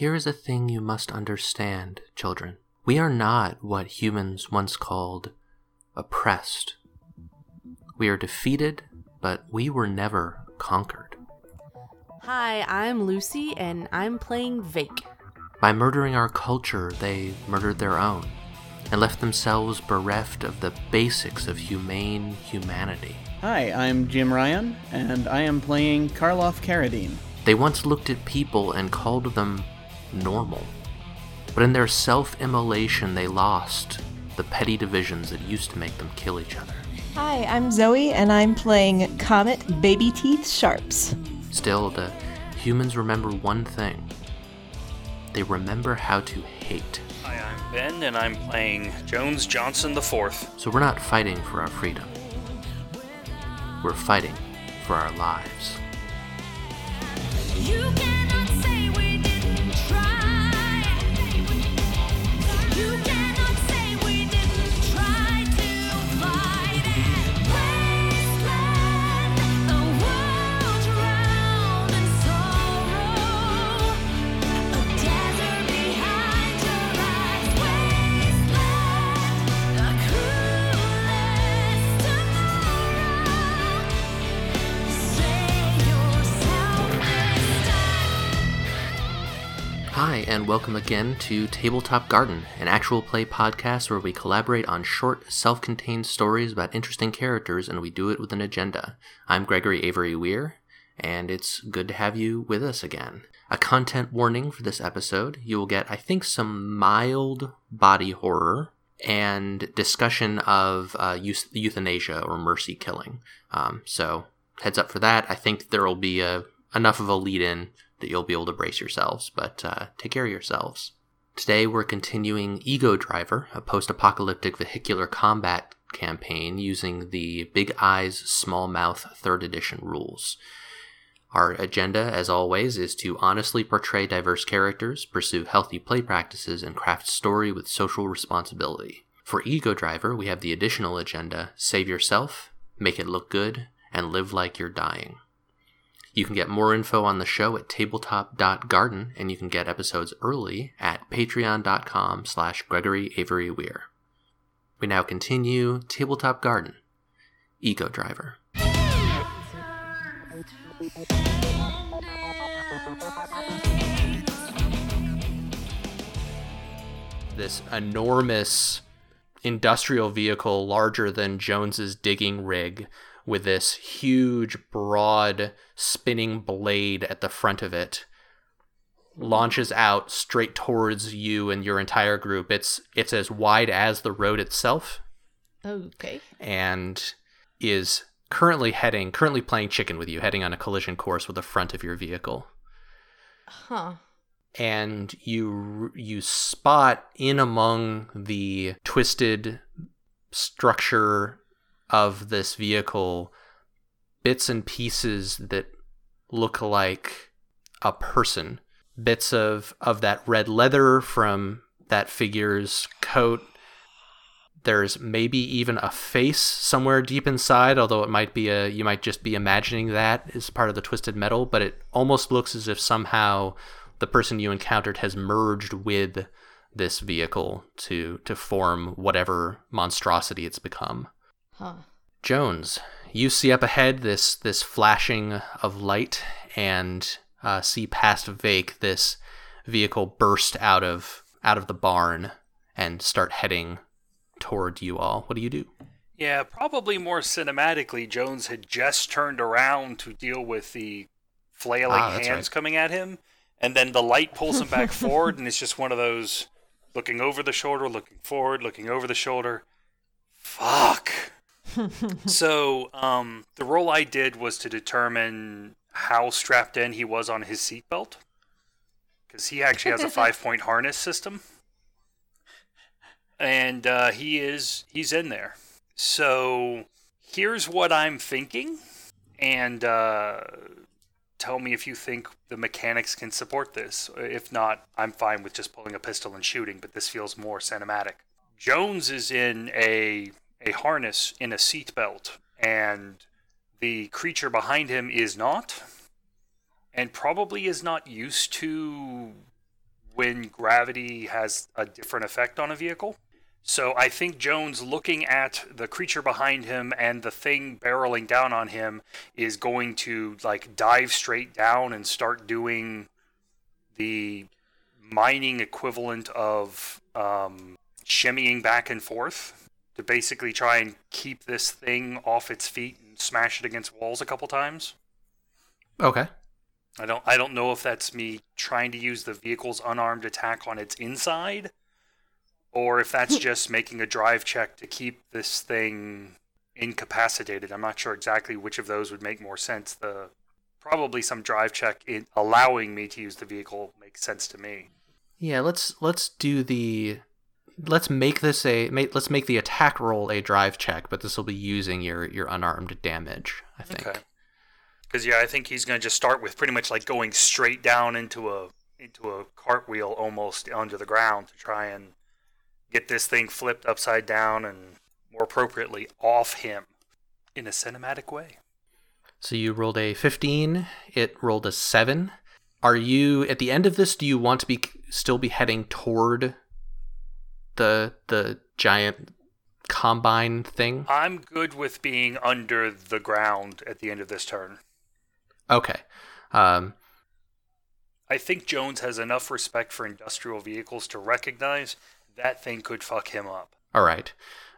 Here is a thing you must understand, children. We are not what humans once called oppressed. We are defeated, but we were never conquered. Hi, I'm Lucy, and I'm playing Vake. By murdering our culture, they murdered their own and left themselves bereft of the basics of humane humanity. Hi, I'm Jim Ryan, and I am playing Karloff Carradine. They once looked at people and called them normal. But in their self immolation, they lost the petty divisions that used to make them kill each other. Hi, I'm Zoe, and I'm playing Comet Baby Teeth Sharps. Still, the humans remember one thing they remember how to hate. Hi, I'm Ben, and I'm playing Jones Johnson IV. So we're not fighting for our freedom, we're fighting for our lives. And welcome again to Tabletop Garden, an actual play podcast where we collaborate on short, self contained stories about interesting characters and we do it with an agenda. I'm Gregory Avery Weir, and it's good to have you with us again. A content warning for this episode you will get, I think, some mild body horror and discussion of uh, euthanasia or mercy killing. Um, so, heads up for that. I think there will be a, enough of a lead in that you'll be able to brace yourselves, but uh, take care of yourselves. Today we're continuing Ego Driver, a post apocalyptic vehicular combat campaign using the Big Eyes Small Mouth 3rd Edition rules. Our agenda, as always, is to honestly portray diverse characters, pursue healthy play practices, and craft story with social responsibility. For Ego Driver, we have the additional agenda Save Yourself, Make It Look Good, and Live Like You're Dying. You can get more info on the show at tabletop.garden, and you can get episodes early at patreon.com slash Gregory Avery Weir. We now continue Tabletop Garden, Ego Driver. This enormous industrial vehicle larger than Jones's digging rig with this huge broad spinning blade at the front of it launches out straight towards you and your entire group. It's it's as wide as the road itself Okay. and is currently heading currently playing chicken with you, heading on a collision course with the front of your vehicle. Huh. and you you spot in among the twisted structure of this vehicle bits and pieces that look like a person. Bits of of that red leather from that figure's coat. There's maybe even a face somewhere deep inside although it might be a you might just be imagining that as part of the twisted metal but it almost looks as if somehow the person you encountered has merged with this vehicle to to form whatever monstrosity it's become Huh. Jones, you see up ahead this this flashing of light and uh, see past Vake this vehicle burst out of out of the barn and start heading toward you all. What do you do? Yeah, probably more cinematically, Jones had just turned around to deal with the flailing Ah, hands right. coming at him, and then the light pulls him back forward, and it's just one of those looking over the shoulder, looking forward, looking over the shoulder. Fuck. So, um, the roll I did was to determine how strapped in he was on his seatbelt, because he actually has a five-point harness system, and uh, he is he's in there. So here's what I'm thinking, and uh, tell me if you think the mechanics can support this. If not, I'm fine with just pulling a pistol and shooting, but this feels more cinematic. Jones is in a a harness in a seatbelt, and the creature behind him is not, and probably is not used to when gravity has a different effect on a vehicle. So I think Jones, looking at the creature behind him and the thing barreling down on him, is going to like dive straight down and start doing the mining equivalent of um, shimmying back and forth to basically try and keep this thing off its feet and smash it against walls a couple times. Okay. I don't I don't know if that's me trying to use the vehicle's unarmed attack on its inside or if that's hmm. just making a drive check to keep this thing incapacitated. I'm not sure exactly which of those would make more sense. The probably some drive check in allowing me to use the vehicle makes sense to me. Yeah, let's let's do the let's make this a make, let's make the attack roll a drive check, but this will be using your your unarmed damage, I think. Okay. Because yeah, I think he's going to just start with pretty much like going straight down into a into a cartwheel almost under the ground to try and get this thing flipped upside down and more appropriately off him in a cinematic way. So you rolled a 15, it rolled a 7. Are you at the end of this do you want to be still be heading toward the the giant combine thing? I'm good with being under the ground at the end of this turn. Okay. Um I think Jones has enough respect for industrial vehicles to recognize that thing could fuck him up. All right.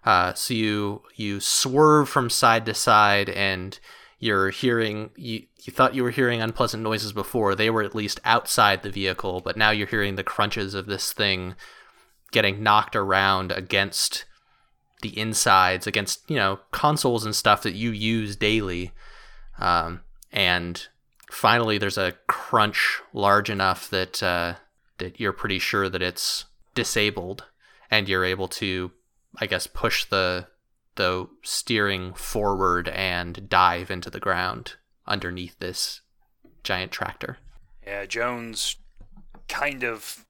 Uh, so you you swerve from side to side, and you're hearing you you thought you were hearing unpleasant noises before. They were at least outside the vehicle, but now you're hearing the crunches of this thing getting knocked around against the insides, against you know consoles and stuff that you use daily. Um, and finally, there's a crunch large enough that uh, that you're pretty sure that it's disabled and you're able to i guess push the the steering forward and dive into the ground underneath this giant tractor Yeah, Jones kind of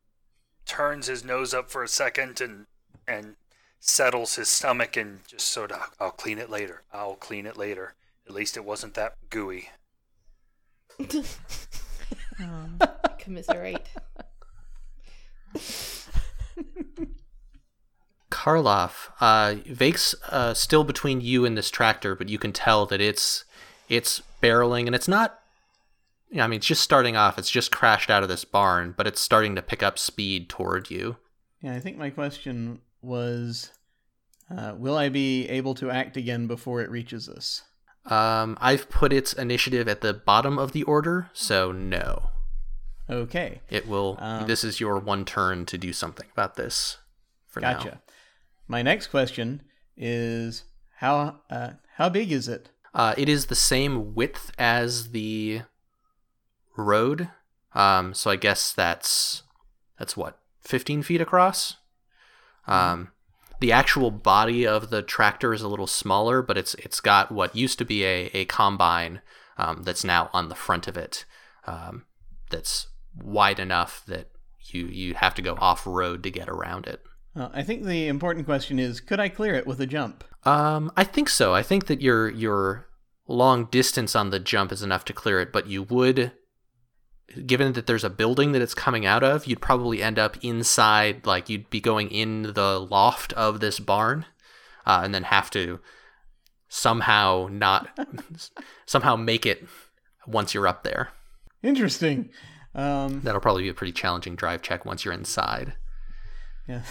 turns his nose up for a second and and settles his stomach and just sort of I'll clean it later. I'll clean it later. At least it wasn't that gooey. Commiserate. karloff uh vake's uh still between you and this tractor but you can tell that it's it's barreling and it's not you know, i mean it's just starting off it's just crashed out of this barn but it's starting to pick up speed toward you Yeah, I think my question was uh, Will I be able to act again before it reaches us? um i've put its initiative at the bottom of the order so no Okay, It will. Um, this is your one turn to do something about this. For gotcha. now. My next question is how uh, how big is it? Uh, it is the same width as the road. Um, so I guess that's that's what fifteen feet across. Um, the actual body of the tractor is a little smaller, but it's it's got what used to be a a combine um, that's now on the front of it. Um, that's wide enough that you you have to go off road to get around it. I think the important question is could I clear it with a jump? Um, I think so. I think that your your long distance on the jump is enough to clear it, but you would, given that there's a building that it's coming out of, you'd probably end up inside, like you'd be going in the loft of this barn, uh, and then have to somehow not somehow make it once you're up there. Interesting. Um, That'll probably be a pretty challenging drive check once you're inside. Yeah.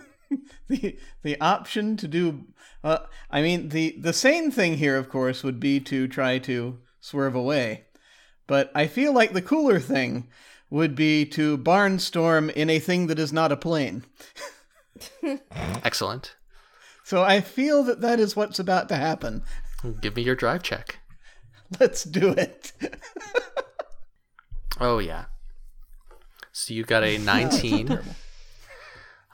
the the option to do uh, I mean the the sane thing here of course would be to try to swerve away. But I feel like the cooler thing would be to barnstorm in a thing that is not a plane. Excellent. So I feel that that is what's about to happen. Give me your drive check. Let's do it. Oh yeah. So you got a 19.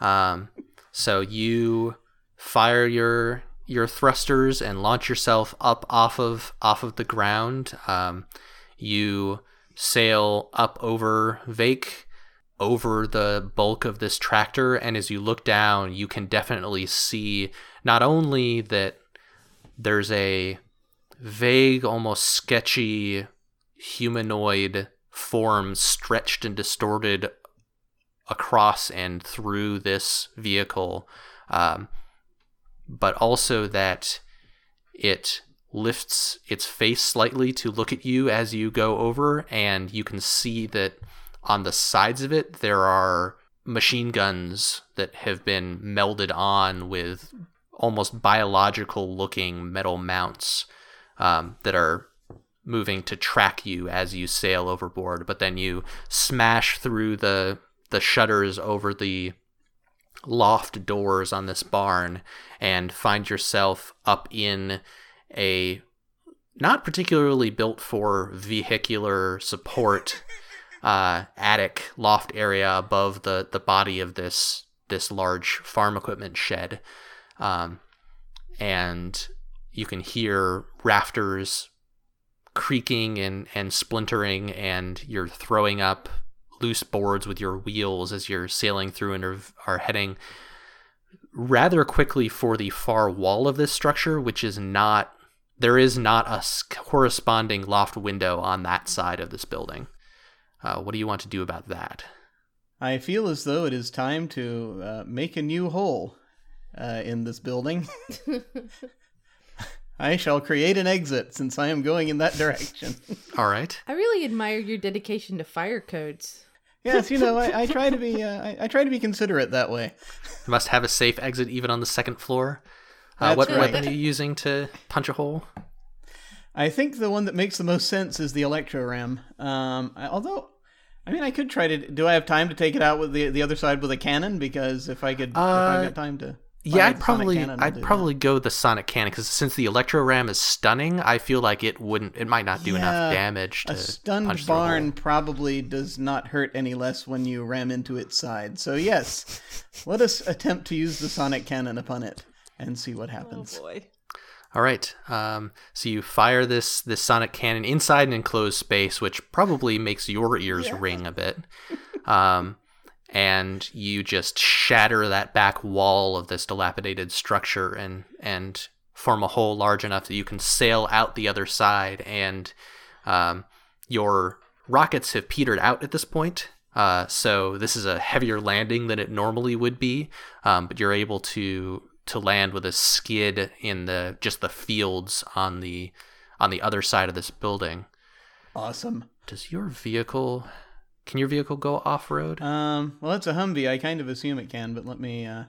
um so you fire your your thrusters and launch yourself up off of off of the ground. Um you sail up over Vake over the bulk of this tractor and as you look down you can definitely see not only that there's a vague almost sketchy humanoid form stretched and distorted across and through this vehicle, um, but also that it lifts its face slightly to look at you as you go over, and you can see that on the sides of it there are machine guns that have been melded on with almost biological looking metal mounts um, that are moving to track you as you sail overboard. But then you smash through the the shutters over the loft doors on this barn and find yourself up in a not particularly built for vehicular support uh, attic loft area above the the body of this this large farm equipment shed. Um, and you can hear rafters creaking and, and splintering and you're throwing up loose boards with your wheels as you're sailing through and are, are heading rather quickly for the far wall of this structure which is not there is not a corresponding loft window on that side of this building uh, what do you want to do about that I feel as though it is time to uh, make a new hole uh, in this building. I shall create an exit since I am going in that direction. all right I really admire your dedication to fire codes. yes, you know, I, I try to be uh, I, I try to be considerate that way. you must have a safe exit even on the second floor uh, what right. weapon are you using to punch a hole I think the one that makes the most sense is the electro ram. Um, I- although, I mean, I could try to. Do I have time to take it out with the the other side with a cannon? Because if I could, if Uh, I've got time to. Yeah, I'd probably cannon, I'll I'd do probably go the sonic cannon because since the electro ram is stunning, I feel like it wouldn't it might not do Yeah, enough damage to A stunned punch through a barn probably does not hurt any less when you ram into its side. So yes, let us attempt to use the sonic cannon upon it and see what Oh happens. boy. All right, um, so you fire this this sonic cannon inside an enclosed space, which probably makes your ears ring a bit, um, and you just shatter that back wall of this dilapidated structure and and form a hole large enough that you can sail out the other side and um, your rockets have petered out at this point uh, so this is a heavier landing than it normally would be um, but you're able to to land with a skid in the just the fields on the on the other side of this building Awesome. does your vehicle can your vehicle go off-road Um, well, it's a Humvee. I kind of assume it can, but let me. Uh,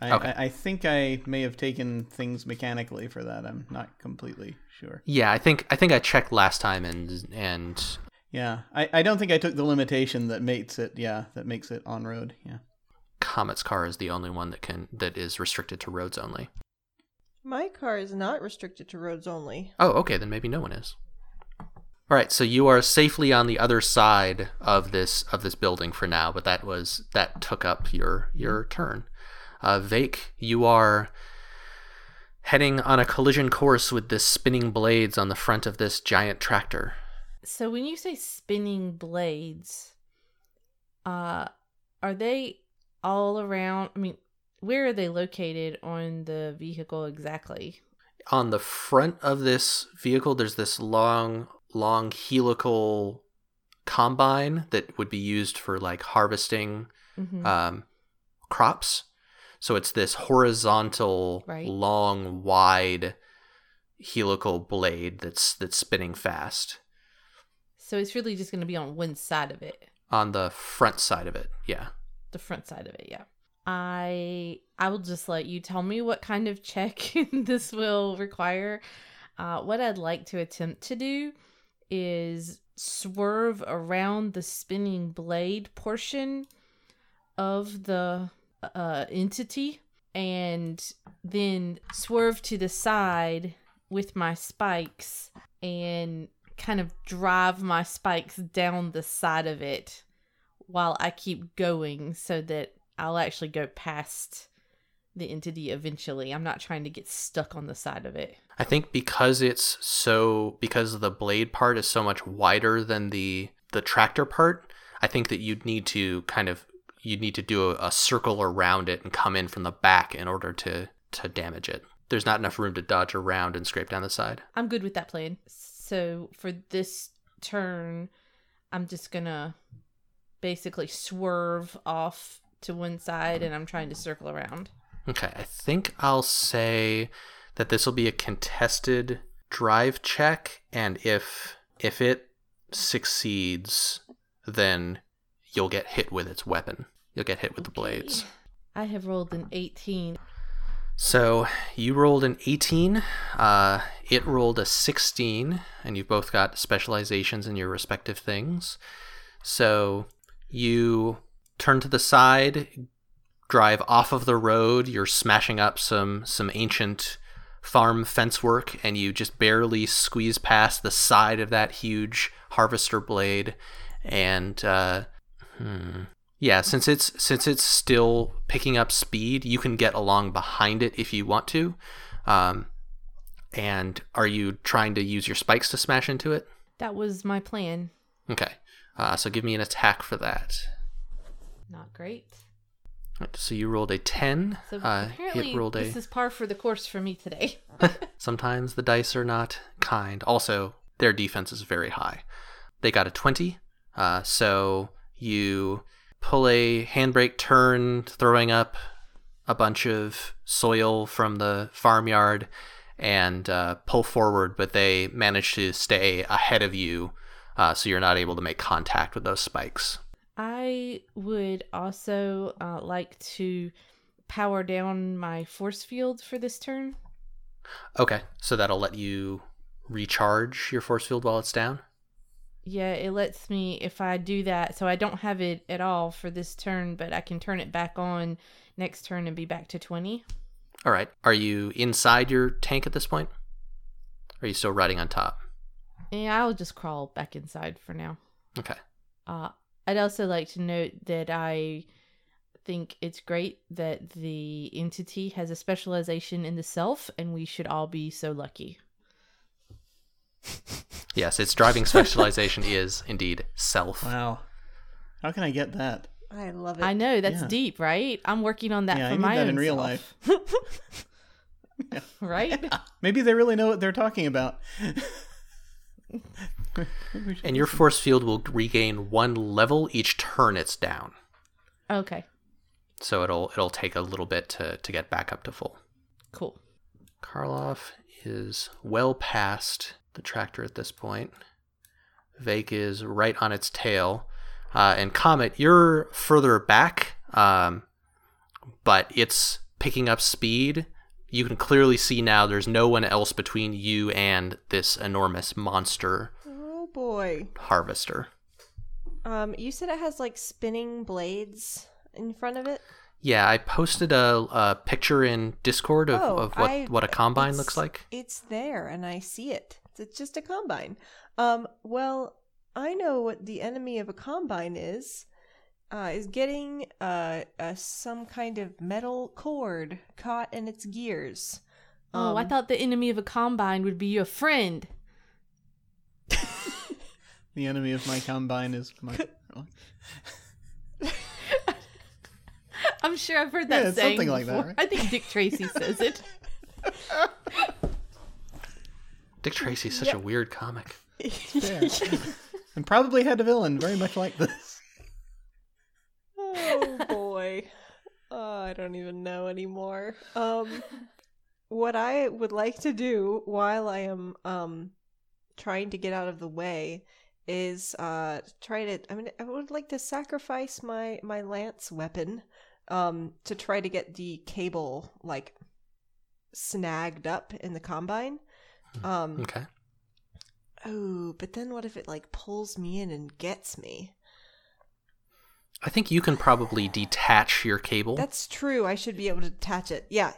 I, Okay. I, I think I may have taken things mechanically for that. I'm not completely sure. yeah i think i think i checked last time and and Yeah, I, I don't think I took the limitation that makes it. Yeah, that makes it on road. Yeah. Comet's car is the only one that can that is restricted to roads only My car is not restricted to roads only. Oh, okay, then maybe no one is. All right, so you are safely on the other side of this of this building for now, but that was that took up your your turn. Uh, Vake, you are heading on a collision course with this spinning blades on the front of this giant tractor. So when you say spinning blades, uh are they all around? I mean, where are they located on the vehicle exactly? On the front of this vehicle, there's this long, long helical combine that would be used for like harvesting Mhm. um, crops. So it's this horizontal, Right. long, wide helical blade that's that's spinning fast so it's really just going to be on one side of it, on the front side of it. Yeah. The front side of it. Yeah. I I will just let you tell me what kind of check this will require. Uh, what I'd like to attempt to do is swerve around the spinning blade portion of the uh, entity and then swerve to the side with my spikes and kind of drive my spikes down the side of it while I keep going so that I'll actually go past the entity eventually. I'm not trying to get stuck on the side of it. I think because it's so because the blade part is so much wider than the the tractor part, I think that you'd need to kind of you'd need to do a, a circle around it and come in from the back in order to to damage it. There's not enough room to dodge around and scrape down the side. I'm good with that plan. So for this turn, I'm just gonna basically swerve off to one side and I'm trying to circle around. Okay, I think I'll say that this will be a contested drive check, and if if it succeeds, then you'll get hit with its weapon. You'll get hit with the blades. I have rolled an 18. So you rolled an 18, uh, it rolled a 16, and you've both got specializations in your respective things. So you turn to the side, drive off of the road. You're smashing up some some ancient farm fence work, and you just barely squeeze past the side of that huge harvester blade. And uh, hmm, yeah, since it's since it's still picking up speed, you can get along behind it if you want to. Um, and are you trying to use your spikes to smash into it? That was my plan. Okay. Uh, so give me an attack for that. Not great. So you rolled a 10. So uh, apparently rolled a. this is par for the course for me today. Sometimes the dice are not kind. Also, their defense is very high. They got a 20. Uh, so you pull a handbrake turn, throwing up a bunch of soil from the farmyard and uh, pull forward, but they manage to stay ahead of you, uh, so you're not able to make contact with those spikes. I would also uh, like to power down my force field for this turn. Okay, so that'll let you recharge your force field while it's down. Yeah, it lets me if I do that. So I don't have it at all for this turn, but I can turn it back on next turn and be back to 20. All right. Are you inside your tank at this point? Or are you still riding on top? Yeah, I'll just crawl back inside for now. Okay. Uh, I'd also like to note that I think it's great that the entity has a specialization in the self, and we should all be so lucky. Yes, its driving specialization is indeed self. Wow. How can I get that? I love it. I know that's Yeah. deep, right? I'm working on that yeah, for I need my that own in real self, life. right? Maybe they really know what they're talking about. And your force field will regain one level each turn it's down. Okay, So it'll it'll take a little bit to, to get back up to full. cool. Karloff is well past the tractor at this point. Vake is right on its tail. Uh, and Comet, you're further back, um, but it's picking up speed. You can clearly see now there's no one else between you and this enormous monster oh boy. harvester. Um, you said it has like spinning blades in front of it. Yeah, I posted a, a picture in Discord of, Oh, of what, I- what a combine looks like. It's there, and I see it. It's just a combine. Um, well, I know what the enemy of a combine is. Uh, is getting uh, uh some kind of metal cord caught in its gears. Oh, I Um, thought the enemy of a combine would be your friend. The enemy of my combine is my. I'm sure I've heard that Yeah, saying something like that, before. right? I think Dick Tracy says it. Dick Tracy's such a weird comic. fair. and probably had a villain very much like this. oh boy. Oh, I don't even know anymore. Um what I would like to do while I am um trying to get out of the way is uh try to I mean I would like to sacrifice my my lance weapon um to try to get the cable like snagged up in the combine. Um Okay. oh, but then what if it like pulls me in and gets me? I think you can probably detach your cable. That's true. I should be able to detach it. Yeah.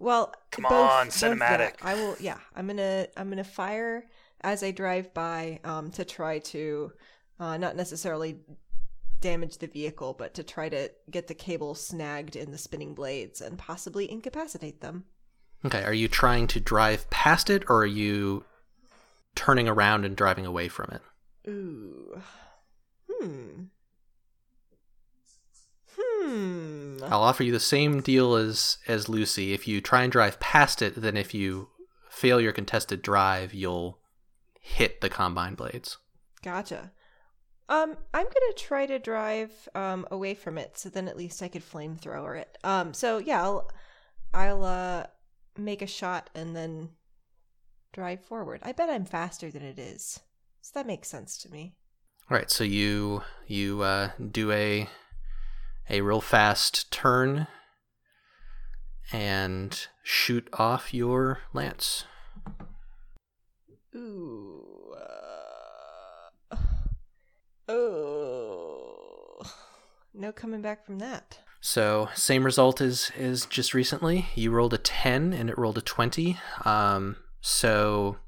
Well, Come both- on, both that. cinematic. I will. Yeah, I'm gonna. I'm gonna fire as I drive by um, to try to, uh, not necessarily damage the vehicle, but to try to get the cable snagged in the spinning blades and possibly incapacitate them. Okay, are you trying to drive past it or are you turning around and driving away from it? Ooh. Hmm. Hmm. I'll offer you the same deal as as Lucy. If you try and drive past it, then if you fail your contested drive, you'll hit the combine blades. Gotcha. Um, I'm gonna try to drive um away from it, so then at least I could flamethrower it. Um, so yeah, I'll I'll uh make a shot and then drive forward. I bet I'm faster than it is, so that makes sense to me. All right, so you you uh, do a a real fast turn and shoot off your lance. Ooh. Uh, oh. No coming back from that. So same result as as just recently. You rolled a ten and it rolled a twenty. Um, so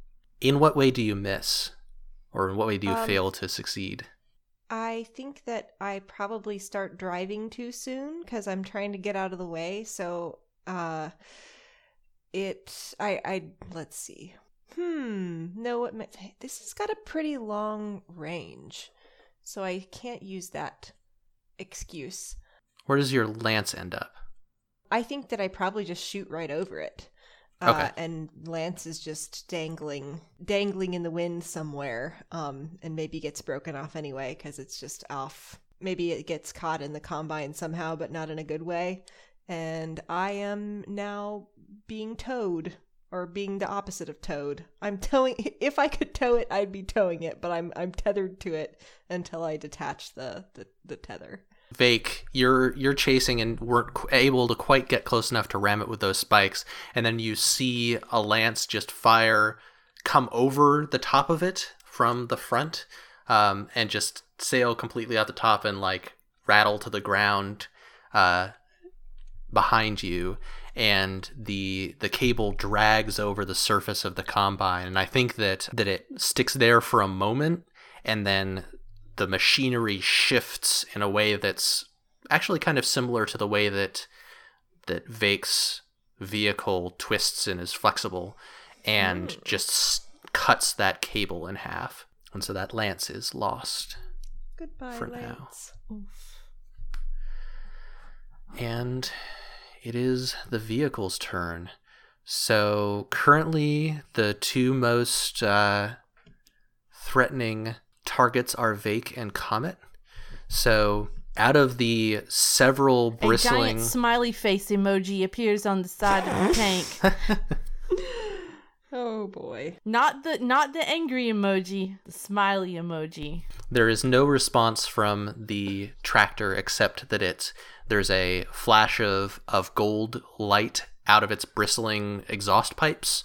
in what way do you miss, or in what way do you Um, fail to succeed? I think that I probably start driving too soon because I'm trying to get out of the way. So, uh, it, I, I, let's see. Hmm, no, it, this has got a pretty long range. So I can't use that excuse. Where does your lance end up? I think that I probably just shoot right over it. Uh, and Lance is just dangling, dangling in the wind somewhere, um, and maybe gets broken off anyway because it's just off. Maybe it gets caught in the combine somehow, but not in a good way. And I am now being towed, or being the opposite of towed. I'm towing. If I could tow it, I'd be towing it, but I'm I'm tethered to it until I detach the the, the tether. Vake, you're you're chasing and weren't able to quite get close enough to ram it with those spikes, and then you see a lance just fire come over the top of it from the front, um, and just sail completely out the top and like rattle to the ground uh, behind you, and the the cable drags over the surface of the combine, and I think that that it sticks there for a moment, and then the machinery shifts in a way that's actually kind of similar to the way that that Vake's vehicle twists and is flexible and just s- cuts that cable in half. And so that lance is lost. Goodbye, For now. Lance. And it is the vehicle's turn. So currently, the two most uh, threatening targets are Vake and Comet. So out of the several bristling. A bristling. giant smiley face emoji appears on the side of the tank. Oh boy. Not the not the angry emoji, the smiley emoji. There is no response from the tractor except that it's there's a flash of of gold light out of its bristling exhaust pipes,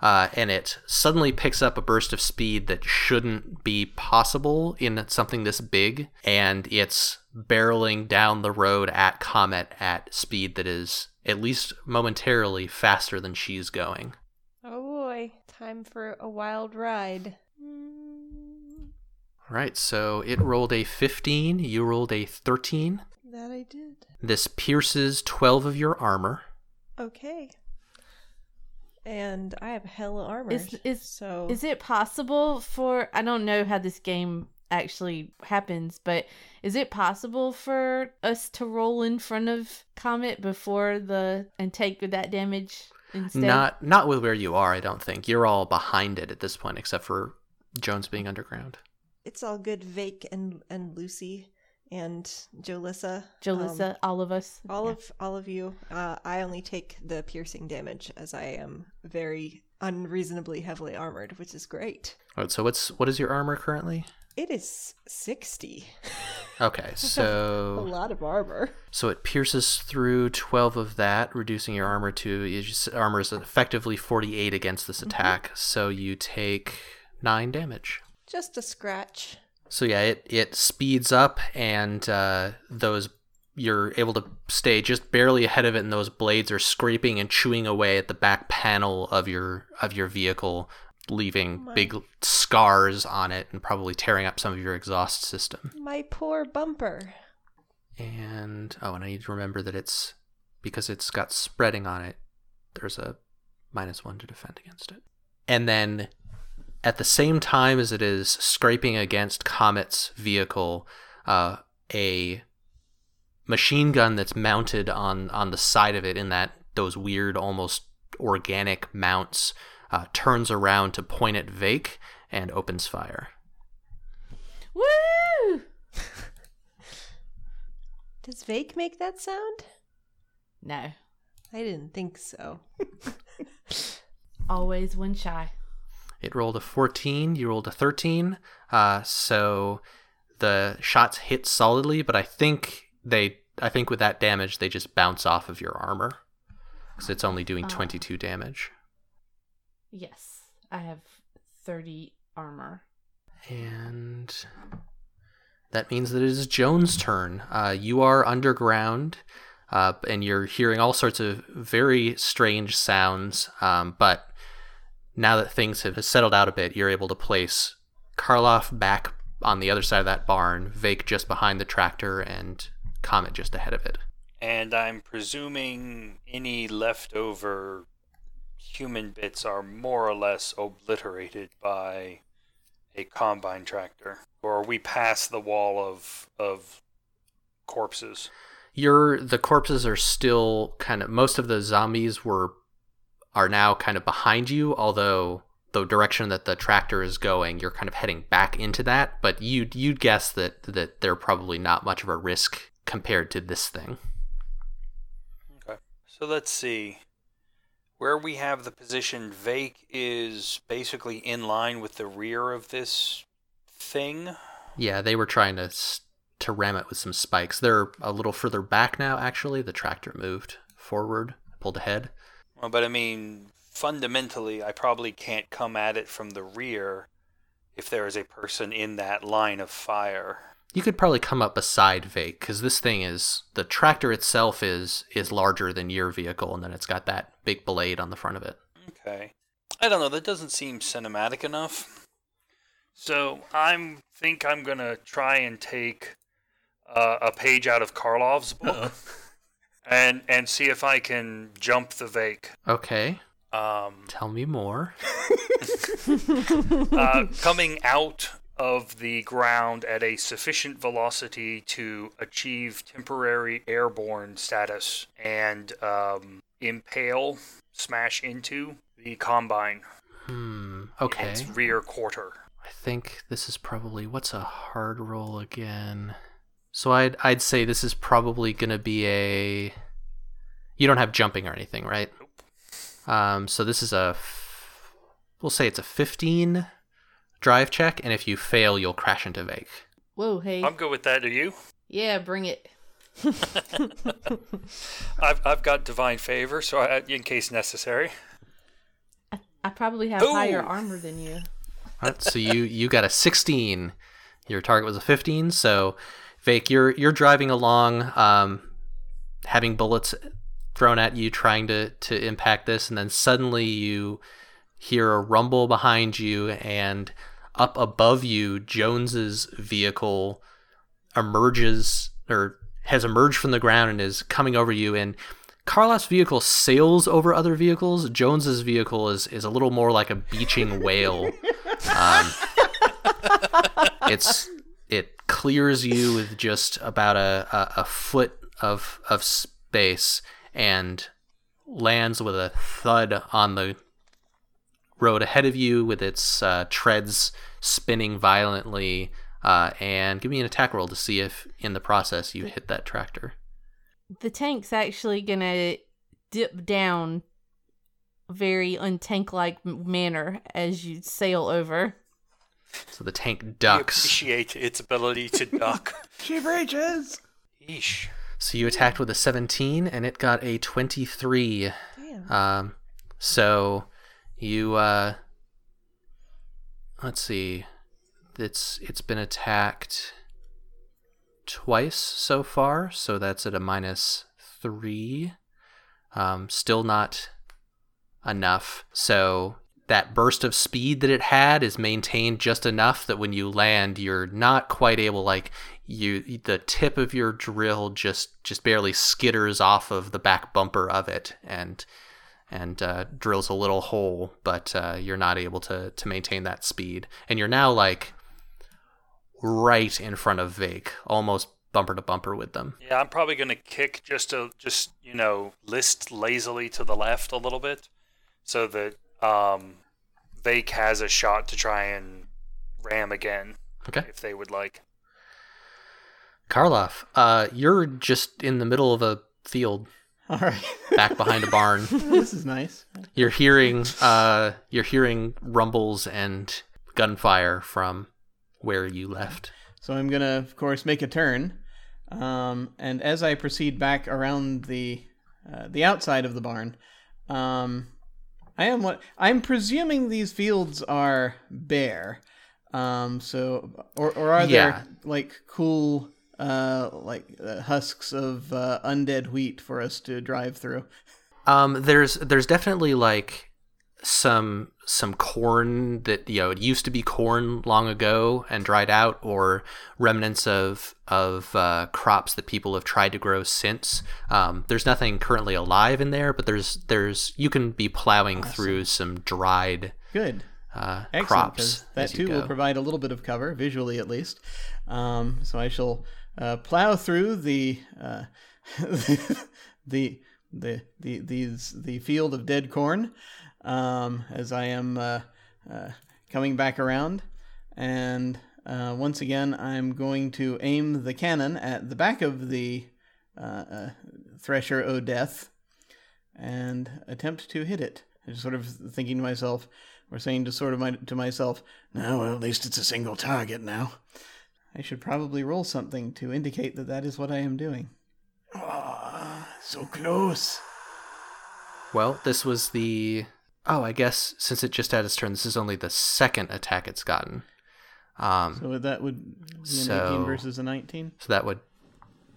uh, and it suddenly picks up a burst of speed that shouldn't be possible in something this big, and it's barreling down the road at Comet at speed that is at least momentarily faster than she's going. Oh boy. Time for a wild ride. All right, so it rolled a 15, you rolled a 13. That I did. This pierces 12 of your armor. Okay. And I have hella armor. Is is so is it possible for I don't know how this game actually happens, but is it possible for us to roll in front of Comet before the and take that damage instead? Not not with where you are, I don't think. You're all behind it at this point except for Jones being underground. it's all good Vake and and Lucy and Jolissa. Jolissa, Um, all of us. all Yeah. of all of you. Uh, I only take the piercing damage as I am very unreasonably heavily armored, which is great. All right, so what's what is your armor currently? It is 60. Okay, so a lot of armor. so it pierces through 12 of that, reducing your armor to your armor is effectively 48 against this attack. So you take 9 damage. Just a scratch. So yeah, it it speeds up, and uh, those you're able to stay just barely ahead of it, and those blades are scraping and chewing away at the back panel of your of your vehicle, leaving My- big scars on it, and probably tearing up some of your exhaust system. My poor bumper. And oh, and I need to remember that it's because it's got spreading on it. There's a minus one to defend against it. And then at the same time as it is scraping against Comet's vehicle, uh, a machine gun that's mounted on on the side of it in that those weird almost organic mounts uh, turns around to point at Vake and opens fire. Woo! Does Vake make that sound? No. I didn't think so. Always one shy. It rolled a 14, you rolled a 13. Uh, so the shots hit solidly, but I think they I think with that damage they just bounce off of your armor cuz it's only doing Oh. 22 damage. Yes. I have 30 armor. And that means that it is Jones' turn. Uh, you are underground, uh, and you're hearing all sorts of very strange sounds. Um, but now that things have settled out a bit, you're able to place Karloff back on the other side of that barn, Vake just behind the tractor, and Comet just ahead of it. And I'm presuming any leftover human bits are more or less obliterated by a combine tractor. Or are we past the wall of of corpses? Your the corpses are still kind of most of the zombies were are now kind of behind you, although the direction that the tractor is going, you're kind of heading back into that. But you'd you'd guess that that they're probably not much of a risk compared to this thing. Okay. So let's see. Where we have the position Vake is basically in line with the rear of this thing. Yeah, they were trying to to ram it with some spikes. They're a little further back now. Actually, the tractor moved forward, pulled ahead. Well, but I mean, fundamentally, I probably can't come at it from the rear if there is a person in that line of fire. You could probably come up beside Vake because this thing is the tractor itself is is larger than your vehicle, and then it's got that big blade on the front of it. Okay. I don't know. That doesn't seem cinematic enough. So I'm think I'm gonna try and take uh, a page out of Karloff's book and and see if I can jump the Vake. Okay, Um, tell me more. uh, coming out of the ground at a sufficient velocity to achieve temporary airborne status and um, impale, smash into the combine Hmm. Okay. its rear quarter. I think this is probably what's a hard roll again. So I'd I'd say this is probably gonna be a. You don't have jumping or anything, right? Nope. Um. So this is a. f- We'll say it's a 15 drive check, and if you fail, you'll crash into Vake. Whoa, hey. I'm good with that. Are you? yeah, bring it. I've I've got divine favor, so I, in case necessary. I probably have higher armor than you. Alright, so you you got a 16. Your target was a 15. So, Vake, you're you're driving along, um, having bullets thrown at you, trying to to impact this, and then suddenly you hear a rumble behind you, and up above you, Jones's vehicle emerges or has emerged from the ground and is coming over you and Carlos' vehicle sails over other vehicles. Jones's vehicle is, is a little more like a beaching whale. Um, it's it clears you with just about a, a, a foot of of space and lands with a thud on the road ahead of you with its uh, treads spinning violently. Uh, and give me an attack roll to see if in the process you hit that tractor. The tank's actually gonna dip down very untank like manner as you sail over. So the tank ducks. We ducks. appreciate its ability to duck. She breaches. Yeesh. So you attacked with a 17 and it got a 23. Damn. Um, so you uh, let's see, it's it's been attacked twice so far, so that's at a minus three. Um, still not enough. So that burst of speed that it had is maintained just enough that when you land, you're not quite able like you the tip of your drill just just barely skitters off of the back bumper of it and and uh, drills a little hole, but uh, you're not able to to maintain that speed. And you're now like right in front of Vake, almost bumper to bumper with them. Yeah, I'm probably gonna kick just to just you know list lazily to the left a little bit, so that um, Vake has a shot to try and ram again Okay. if they would like. Karloff, uh, you're just in the middle of a field All right. back behind a barn. this is nice. You're hearing uh you're hearing rumbles and gunfire from where you left. So I'm gonna, of course, make a turn, um, and as I proceed back around the uh, the outside of the barn, um, I am what I'm presuming these fields are bare. Um, so or or are Yeah. there like cool uh like uh, husks of uh, undead wheat for us to drive through? Um there's there's definitely like some some corn that you know it used to be corn long ago and dried out or remnants of of uh, crops that people have tried to grow since um, there's nothing currently alive in there but there's there's you can be plowing through some dried Good. uh, Excellent, crops that too will provide a little bit of cover, visually at least. Um, so I shall uh, plow through the, uh, the the the these the field of dead corn um, as I am uh, uh, coming back around, and uh, once again I'm going to aim the cannon at the back of the uh, uh, Thresher O Death and attempt to hit it. I'm just sort of thinking to myself, or saying to sort of my, to myself, "No, well, at least it's a single target now." I should probably roll something to indicate that that is what I am doing. Ah, so close. Well, this was the. Oh, I guess since it just had its turn, this is only the second attack it's gotten. Um, So that would be an So- 18 versus a 19. so that would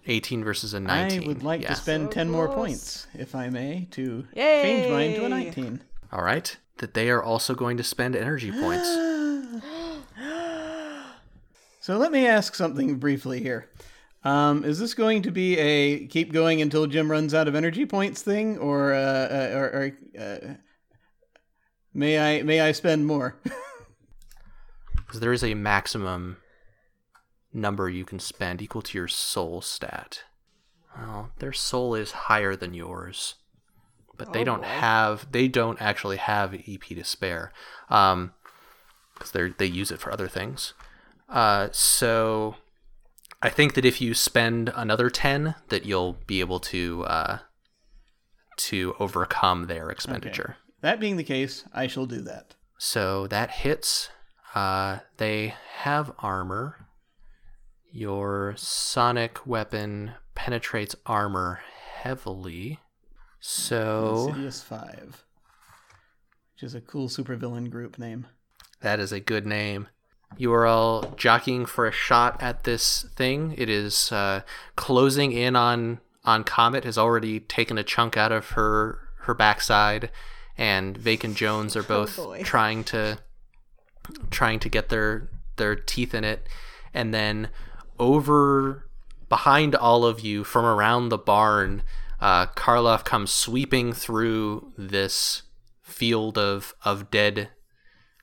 18 versus a 19. I would like yeah. to spend So 10 more points, if I may, to change mine to a 19. All right. That they are also going to spend energy points. So let me ask something briefly here. Um, is this going to be a keep going until Jim runs out of energy points thing, or uh, uh, or, or uh, may I may I spend more? Because there is a maximum number you can spend equal to your soul stat. Well, their soul is higher than yours, but they Oh, don't boy. have. They don't actually have EP to spare, um, because they they use it for other things. Uh, so I think that if you spend another ten, that you'll be able to uh, to overcome their expenditure. That being the case, I shall do that. So that hits. Uh, they have armor. Your sonic weapon penetrates armor heavily. So Insidious Five, which is a cool supervillain group name. that is a good name. You are all jockeying for a shot at this thing. It is uh, closing in on on Comet. Has already taken a chunk out of her her backside, and Vake and Jones are both boy. trying to trying to get their their teeth in it, and then over behind all of you from around the barn, uh, Karloff comes sweeping through this field of of dead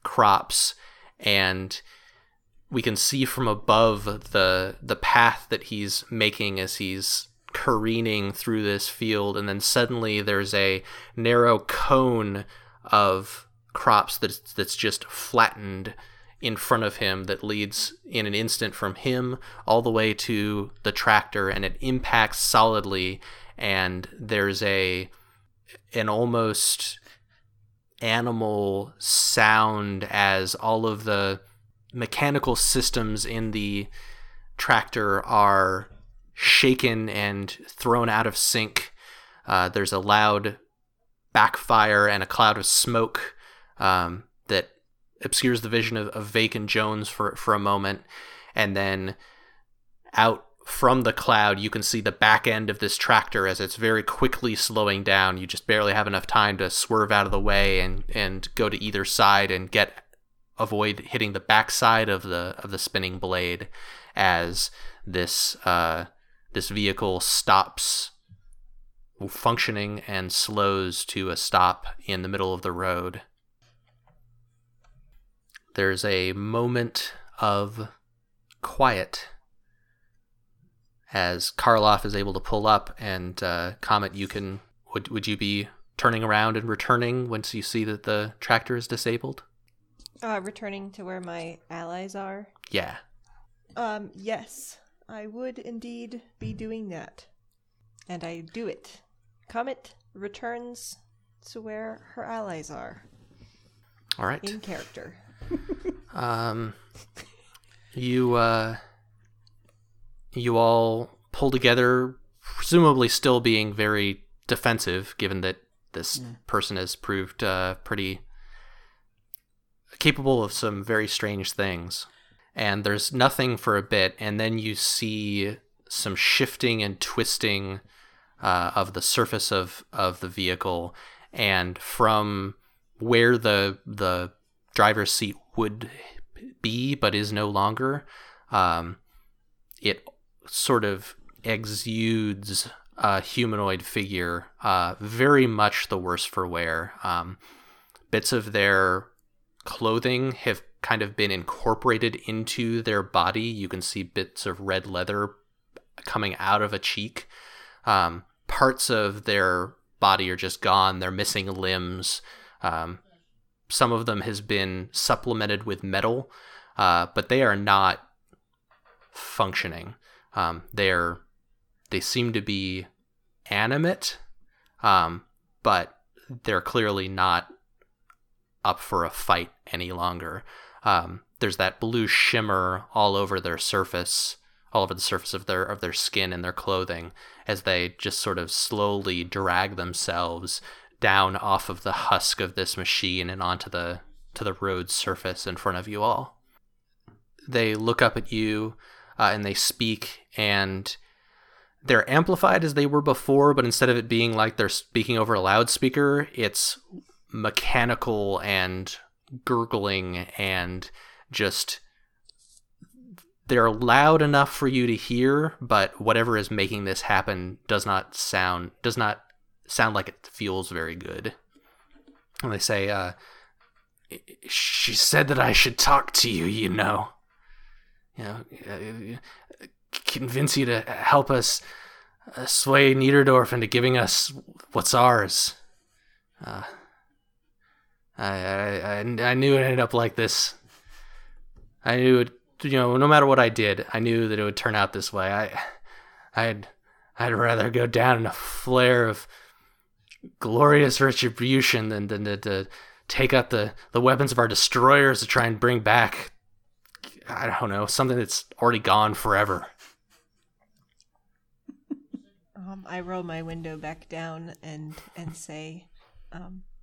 crops and we can see from above the the path that he's making as he's careening through this field and then suddenly there's a narrow cone of crops that's that's just flattened in front of him that leads in an instant from him all the way to the tractor and it impacts solidly and there's a an almost animal sound as all of the mechanical systems in the tractor are shaken and thrown out of sync. Uh, there's a loud backfire and a cloud of smoke um, that obscures the vision of, of Vake and Jones for, for a moment. And then out from the cloud, you can see the back end of this tractor as it's very quickly slowing down. You just barely have enough time to swerve out of the way and, and go to either side and get avoid hitting the backside of the of the spinning blade as this uh, this vehicle stops functioning and slows to a stop in the middle of the road. There's a moment of quiet as Karloff is able to pull up and uh, Comet, you can would would you be turning around and returning once you see that the tractor is disabled? Uh, returning to where my allies are. Yeah. Um, yes. I would indeed be doing that. And I do it. Comet returns to where her allies are All right. in character. Um, you uh, you all pull together, presumably still being very defensive, given that this person has proved uh, pretty capable of some very strange things. And there's nothing for a bit, and then you see some shifting and twisting uh, of the surface of, of the vehicle, and from where the the driver's seat would be, but is no longer, um, it sort of exudes a humanoid figure, uh, very much the worse for wear. Um, bits of their clothing have kind of been incorporated into their body. You can see bits of red leather coming out of a cheek. Um, parts of their body are just gone. They're missing limbs. Um, some of them has been supplemented with metal, uh, but they are not functioning. Um, they're they seem to be animate, um, but they're clearly not up for a fight any longer. Um, there's that blue shimmer all over their surface, all over the surface of their of their skin and their clothing, as they just sort of slowly drag themselves down off of the husk of this machine and onto the to the road surface in front of you all. They look up at you uh, and they speak, and they're amplified as they were before, but instead of it being like they're speaking over a loudspeaker, it's mechanical and gurgling and just they're loud enough for you to hear, but whatever is making this happen does not sound does not sound like it feels very good. And they say, uh, "She said that I should talk to you. You know, you know, uh, convince you to help us uh, sway Niederdorf into giving us what's ours." Uh, I, I I knew it ended up like this. I knew it. You know, no matter what I did, I knew that it would turn out this way. I, I'd, I'd rather go down in a flare of glorious retribution than than to, to take out the the weapons of our destroyers to try and bring back. I don't know something that's already gone forever. Um, I roll my window back down and and say, um, "What?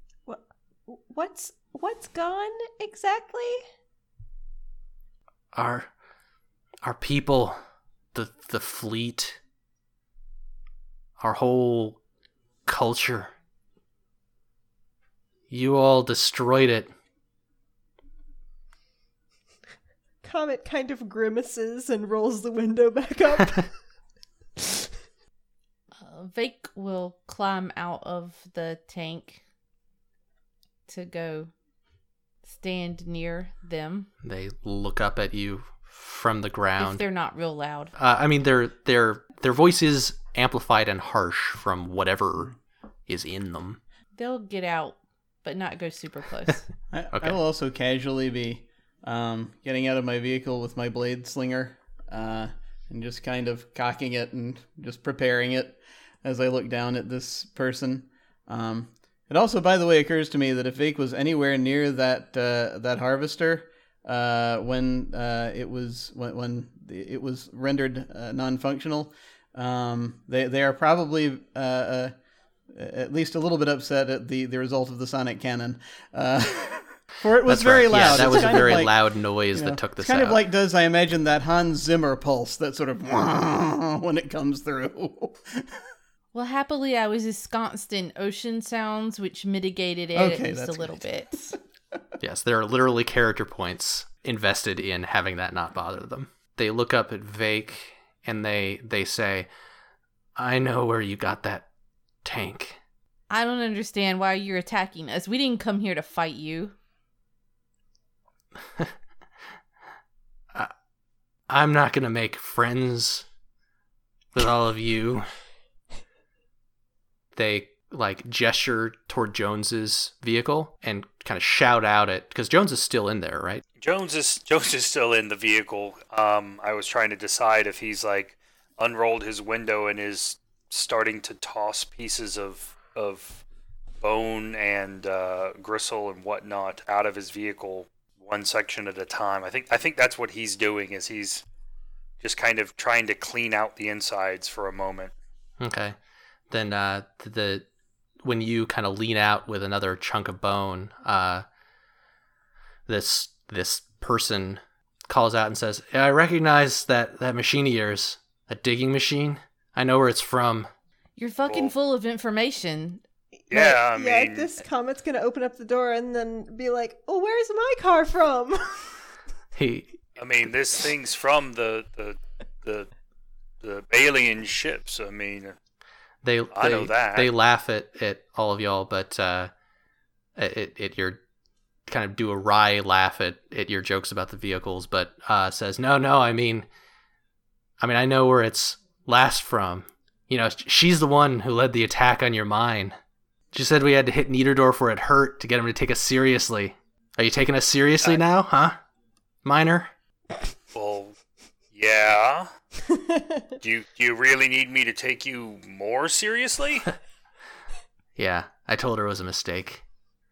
What's what's gone exactly?" Our, our people, the the fleet, our whole culture. You all destroyed it. Comet kind of grimaces and rolls the window back up. Uh, Vake will climb out of the tank to go stand near them They look up at you from the if ground. they're not real loud. Uh, I mean, their their their voice is amplified and harsh from whatever is in them. They'll get out, but not go super close. I, Okay. I will also casually be um, getting out of my vehicle with my blade slinger uh, and just kind of cocking it and just preparing it as I look down at this person. Um, it also, by the way, occurs to me that if Vake was anywhere near that uh, that harvester uh, when uh, it was when, when it was rendered uh, non-functional, um, they they are probably uh, uh, at least a little bit upset at the, the result of the sonic cannon. Uh, for it was That's very right. loud. Yeah, that It's was a very like, loud noise you know, that took this it's kind out. of like does I imagine that Hans Zimmer pulse that sort of when it comes through. well, happily, I was ensconced in ocean sounds, which mitigated it Okay, just a that's little bit. Yes, there are literally character points invested in having that not bother them. They look up at Vake and they they say, "I know where you got that tank." I don't understand why you're attacking us. We didn't come here to fight you. I'm not gonna make friends with all of you. They like gesture toward Jones's vehicle and kind of shout out at because Jones is still in there, right? Jones is Jones is still in the vehicle. Um, I was trying to decide if he's like unrolled his window and is starting to toss pieces of of bone and uh, gristle and whatnot out of his vehicle one section at a time. I think I think that's what he's doing. Is he's just kind of trying to clean out the insides for a moment. Okay. Then uh, the when you kind of lean out with another chunk of bone, uh, this this person calls out and says, "I recognize that that machine of yours, that digging machine. I know where it's from. You're fucking Well- full of information. Yeah, I Like, yeah, this comet's gonna open up the door and then be like, "Oh, where's my car from?" He I mean, this thing's from the the the the alien ships. I mean, they I know that. they laugh at, at all of y'all, but uh, it it your kind of do a wry laugh at, at your jokes about the vehicles, but uh, says no no I mean I mean I know where it's last from. You know she's the one who led the attack on your mine. She said we had to hit Niederdorf where it hurt to get him to take us seriously. Are you taking us seriously I- now, huh, Miner? well, yeah. Do you do you really need me to take you more seriously? Yeah, I told her it was a mistake.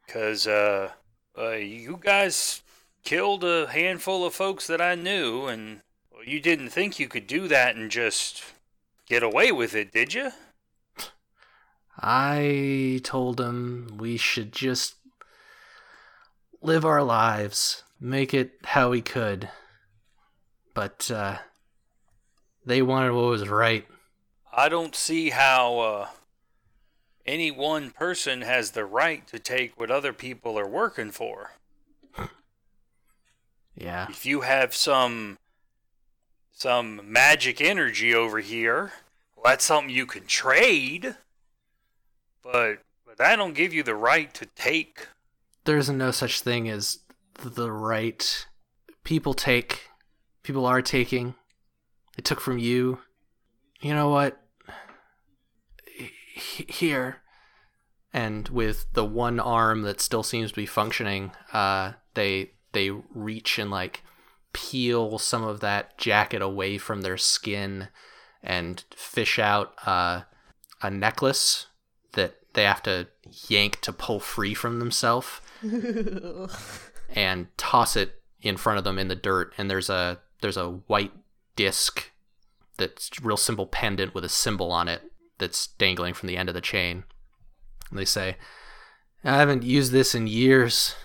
Because uh, uh, you guys killed a handful of folks that I knew, and you didn't think you could do that and just get away with it, did you? I told him we should just live our lives, make it how we could. But uh, they wanted what was right. I don't see how uh, any one person has the right to take what other people are working for. Yeah. If you have some some magic energy over here, well, that's something you can trade. But but that don't give you the right to take. There's no such thing as the right. People take. People are taking. They took from you. You know what? H- Here. And with the one arm that still seems to be functioning, uh, they they reach and like peel some of that jacket away from their skin and fish out uh, a necklace that they have to yank to pull free from themselves and toss it in front of them in the dirt and there's a there's a white disc that's real simple pendant with a symbol on it that's dangling from the end of the chain. And they say i haven't used this in years.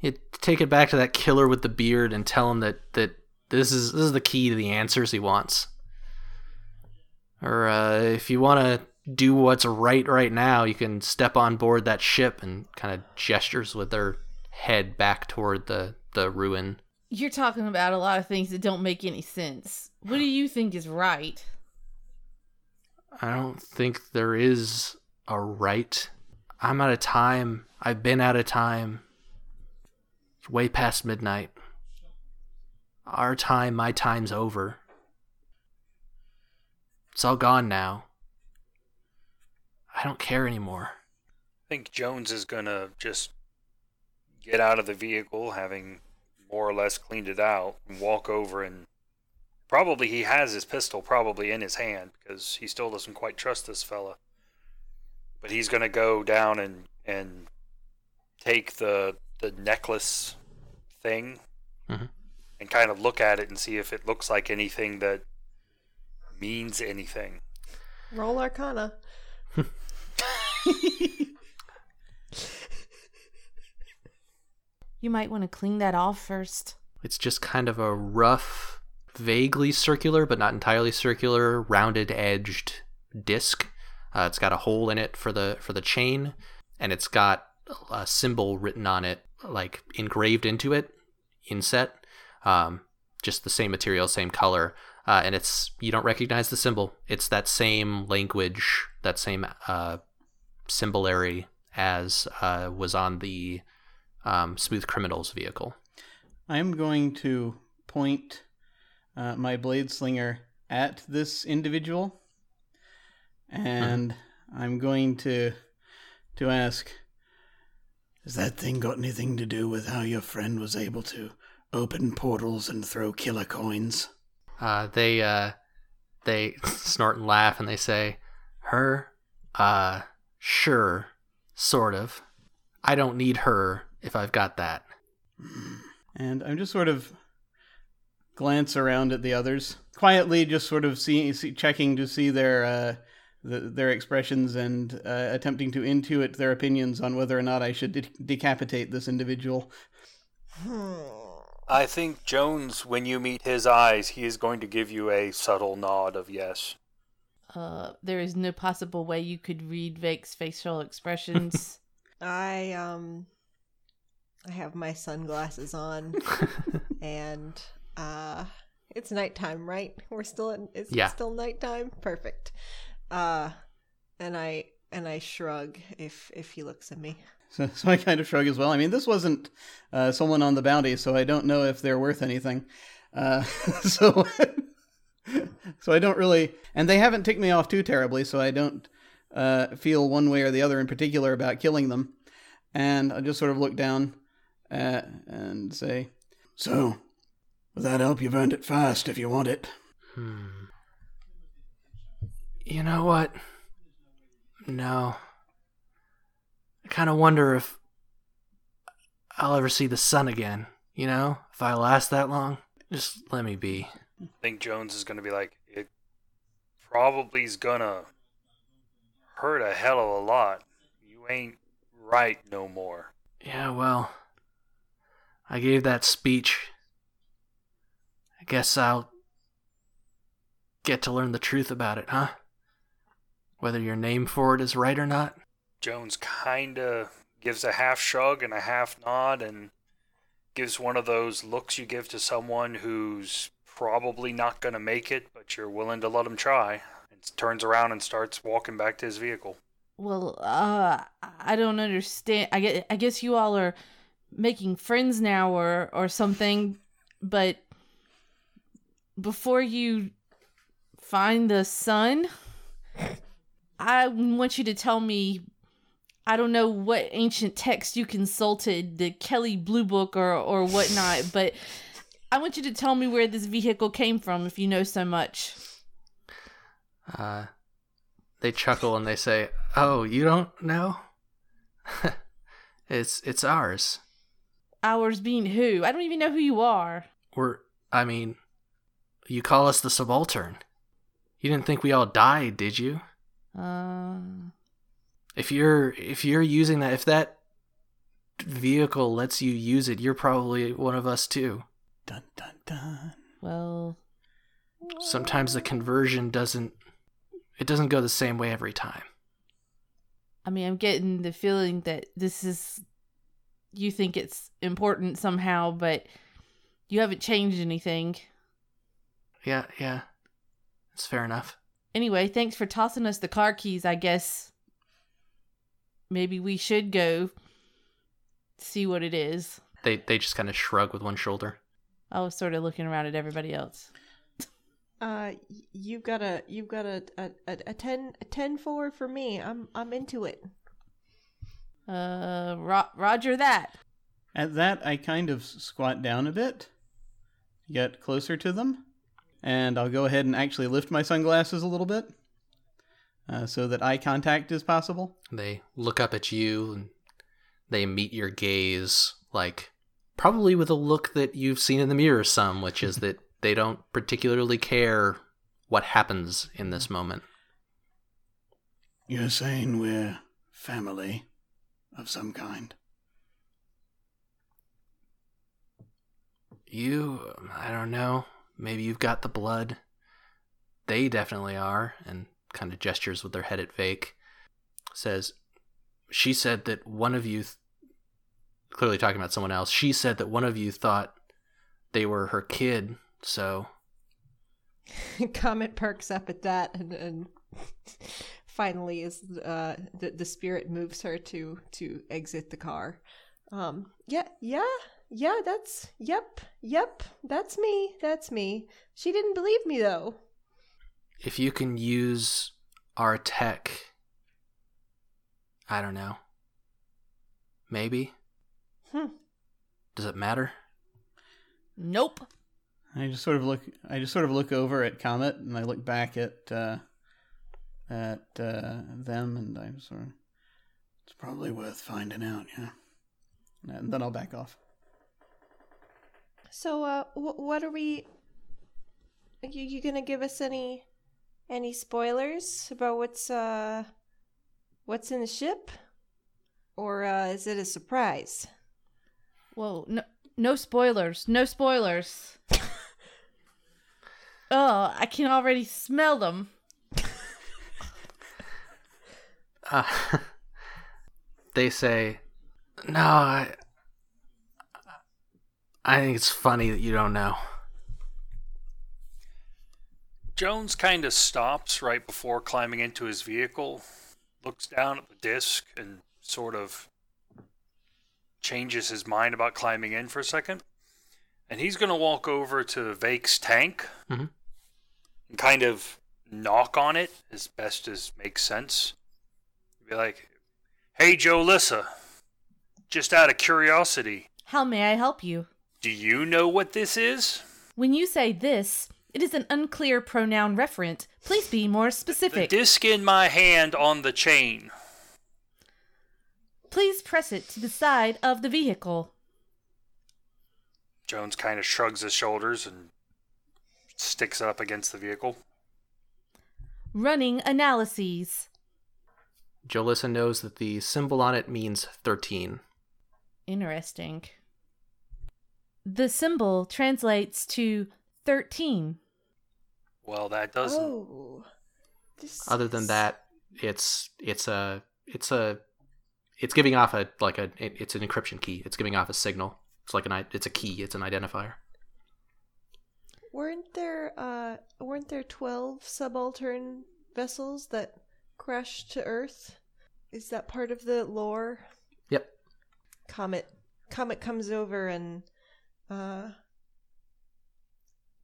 You take it back to that killer with the beard and tell him that that this is this is the key to the answers he wants. Or uh, if you want to do what's right right now, you can step on board that ship and kind of gestures with their head back toward the the ruin. You're talking about a lot of things that don't make any sense. What do you think is right? I don't think there is a right. I'm out of time. I've been out of time. It's way past midnight. Our time, my time's over. It's all gone now. I don't care anymore. I think Jones is gonna just get out of the vehicle, having more or less cleaned it out, and walk over and probably he has his pistol probably in his hand because he still doesn't quite trust this fella. But he's gonna go down and and take the the necklace thing Mhm. and kind of look at it and see if it looks like anything that means anything. Roll Arcana. You might want to clean that off first. It's just kind of a rough, vaguely circular, but not entirely circular, rounded edged disc. Uh, it's got a hole in it for the for the chain, and it's got a symbol written on it, like engraved into it, inset. Um, just the same material, same color, uh, and it's you don't recognize the symbol. It's that same language, that same uh, symbolary as uh, was on the um, Smooth Criminals vehicle. I'm going to point uh, my blade slinger at this individual, and I'm going to to ask: Has that thing got anything to do with how your friend was able to open portals and throw killer coins. Uh, they uh, they snort and laugh and they say, "Her, uh, sure, sort of. I don't need her if I've got that." And I'm just sort of glance around at the others, quietly, just sort of seeing, see checking to see their uh, the, their expressions and uh, attempting to intuit their opinions on whether or not I should de- decapitate this individual. I think Jones, when you meet his eyes, he is going to give you a subtle nod of yes. Uh, there is no possible way you could read Vake's facial expressions. I um I have my sunglasses on and uh it's nighttime, right? We're still in is Yeah. it still nighttime? Perfect. Uh and I and I shrug if if he looks at me. So, so I kind of shrug as well. I mean, this wasn't uh, someone on the bounty, so I don't know if they're worth anything. Uh, so, so I don't really, and they haven't ticked me off too terribly, so I don't uh, feel one way or the other in particular about killing them. And I just sort of look down uh, and say, "So, with that help, you've earned it fast if you want it." Hmm. You know what? No. I kind of wonder if I'll ever see the sun again. You know, if I last that long, just let me be. I think Jones is going to be like, it probably is going to hurt a hell of a lot. You ain't right no more. Yeah, well, I gave that speech. I guess I'll get to learn the truth about it, huh? Whether your name for it is right or not. Jones kind of gives a half shrug and a half nod and gives one of those looks you give to someone who's probably not going to make it, but you're willing to let him try. And turns around and starts walking back to his vehicle. well, uh, I don't understand. I guess, I guess you all are making friends now or or something, but before you find the sun, I want you to tell me I don't know what ancient text you consulted, the Kelley Blue Book or or whatnot, but I want you to tell me where this vehicle came from if you know so much. Uh, they chuckle and they say, "Oh, you don't know? it's it's ours. Ours being who? I don't even know who you are. We're I mean, you call us the subaltern. You didn't think we all died, did you? Uh, If you're if you're using that if that vehicle lets you use it, you're probably one of us too. Dun dun dun. well, Sometimes the conversion doesn't it doesn't go the same way every time. I mean, I'm getting the feeling that this is you think it's important somehow, but you haven't changed anything. Yeah, yeah. It's fair enough. Anyway, thanks for tossing us the car keys. I guess maybe we should go see what it is. They they just kind of shrug with one shoulder. I was sort of looking around at everybody else. Uh you've got a you've got a a, a, a 10 a 10 4 for me. I'm I'm into it. Uh, ro- Roger that. At that, I kind of squat down a bit, get closer to them, and I'll go ahead and actually lift my sunglasses a little bit uh, so that eye contact is possible. They look up at you and they meet your gaze, like probably with a look that you've seen in the mirror some, which is that they don't particularly care what happens in this moment. You're saying we're family of some kind. You, I don't know, maybe you've got the blood. They definitely are, and kind of gestures with their head at Vake. Says, she said that one of you, th- clearly talking about someone else, she said that one of you thought they were her kid, so Comet perks up at that and, and finally is uh the, the spirit moves her to to exit the car. Um yeah, yeah, yeah, that's yep, yep, that's me. That's me. She didn't believe me though. if you can use our tech, I don't know. Maybe? Hmm. Does it matter? Nope. I just sort of look. I just sort of look over at Comet, and I look back at uh, at uh, them, and I'm sort of. It's probably worth finding out, yeah. And then I'll back off. So, uh, wh- what are we? Are you, you gonna give us any any spoilers about what's uh what's in the ship, or uh, is it a surprise? Whoa, no, no spoilers. No spoilers. oh, I can already smell them. Uh, they say, "No, I, I think it's funny that you don't know." Jones kind of stops right before climbing into his vehicle, looks down at the disc, and sort of changes his mind about climbing in for a second. And he's going to walk over to Vake's tank Mhm. and kind of knock on it as best as makes sense. Be like, hey, Jolissa, just out of curiosity, How may I help you? do you know what this is? When you say this, it is an unclear pronoun referent. Please be more specific. The disc in my hand on the chain. Please press it to the side of the vehicle. Jones kind of shrugs his shoulders and sticks it up against the vehicle. Running analyses. Jolissa knows that the symbol on it means 13. Interesting. The symbol translates to 13. Well, that doesn't. Oh, this Other than that, it's it's a it's a it's giving off a like a it's an encryption key. It's giving off a signal. It's like an it's a key. It's an identifier. weren't there uh weren't there twelve subaltern vessels that crashed to Earth? Is that part of the lore? Yep. Comet Comet comes over and uh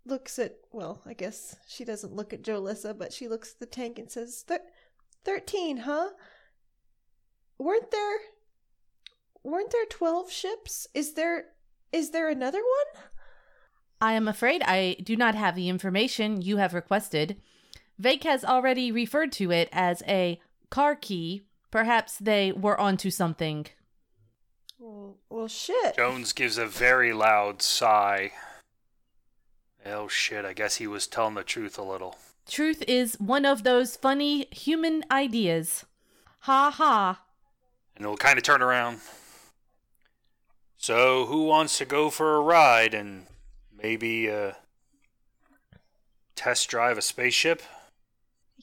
looks at well, I guess she doesn't look at Jolissa, but she looks at the tank and says, "Thir- 13, huh? Weren't there weren't there 12 ships? Is there is there another one?" I am afraid I do not have the information you have requested. Vake has already referred to it as a car key. Perhaps they were onto something. Well, well shit. Jones gives a very loud sigh. Oh shit, I guess he was telling the truth a little. Truth is one of those funny human ideas. Ha ha. And he'll kind of turn around. So, who wants to go for a ride and maybe uh, test drive a spaceship?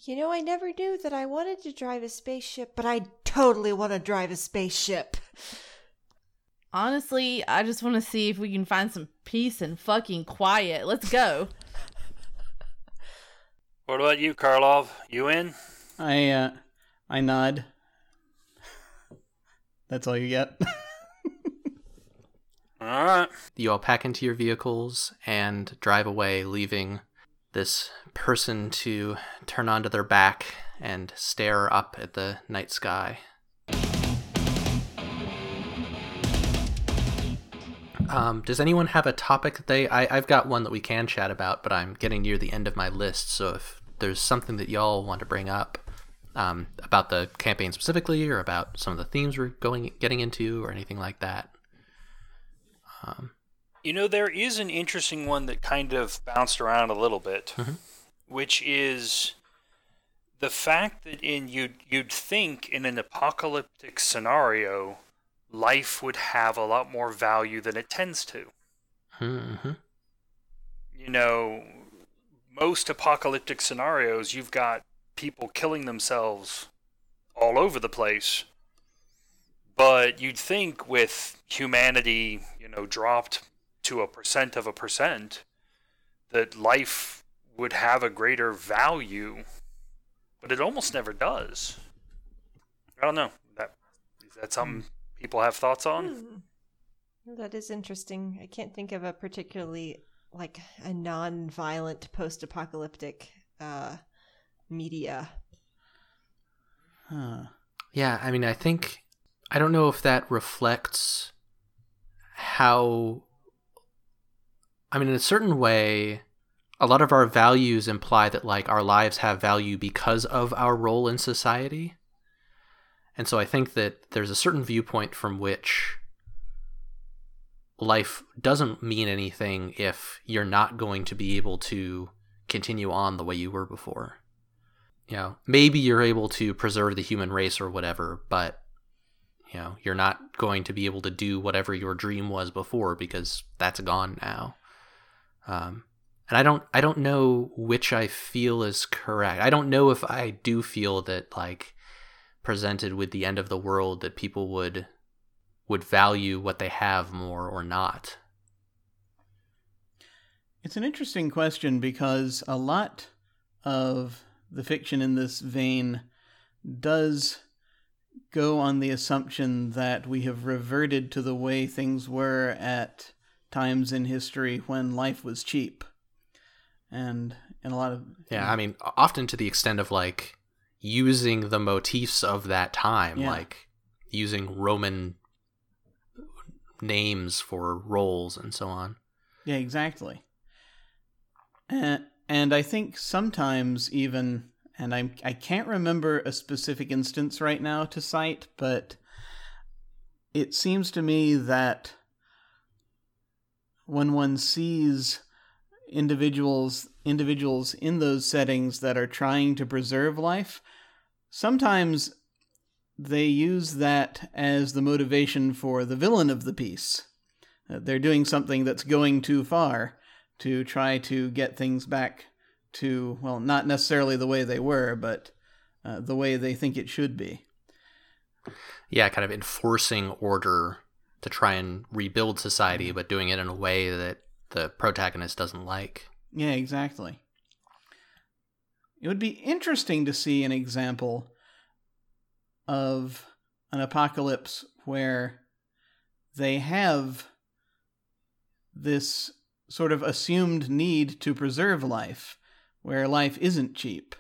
You know, I never knew that I wanted to drive a spaceship, but I totally want to drive a spaceship. Honestly, I just want to see if we can find some peace and fucking quiet. Let's go. What about you, Karloff? You in? I uh, I nod. That's all you get. All right. You all pack into your vehicles and drive away, leaving this person to turn onto their back and stare up at the night sky. Um, does anyone have a topic that they? I, I've got one that we can chat about, but I'm getting near the end of my list. So if there's something that y'all want to bring up um, about the campaign specifically, or about some of the themes we're going getting into, or anything like that, um, You know, there is an interesting one that kind of bounced around a little bit, which is the fact that in you'd you'd think in an apocalyptic scenario, life would have a lot more value than it tends to. hmm You know, most apocalyptic scenarios, you've got people killing themselves all over the place. But you'd think with humanity, you know, dropped to a percent of a percent, that life would have a greater value. But it almost never does. I don't know. That is that something people have thoughts on? Hmm. That is interesting. I can't think of a particularly like a non-violent post-apocalyptic uh media. huh. Yeah, I mean, I think I don't know if that reflects how I mean, in a certain way, a lot of our values imply that like our lives have value because of our role in society. And so I think that there's a certain viewpoint from which life doesn't mean anything if you're not going to be able to continue on the way you were before. You know, maybe you're able to preserve the human race or whatever, but you know, you're not going to be able to do whatever your dream was before because that's gone now. Um, and I don't, I don't know which I feel is correct. I don't know if I do feel that like presented with the end of the world that people would would value what they have more or not. It's an interesting question because a lot of the fiction in this vein does go on the assumption that we have reverted to the way things were at times in history when life was cheap. And in a lot of Yeah, I mean, often to the extent of like using the motifs of that time, Yeah. like using Roman names for roles and so on. Yeah, exactly. And and I think sometimes even and I I can't remember a specific instance right now to cite, but it seems to me that when one sees individuals individuals in those settings that are trying to preserve life, sometimes they use that as the motivation for the villain of the piece. Uh, they're doing something that's going too far to try to get things back to, well, not necessarily the way they were, but uh, the way they think it should be. Yeah, kind of enforcing order to try and rebuild society, mm-hmm. but doing it in a way that the protagonist doesn't like. Yeah, exactly. It would be interesting to see an example of an apocalypse where they have this sort of assumed need to preserve life, where life isn't cheap.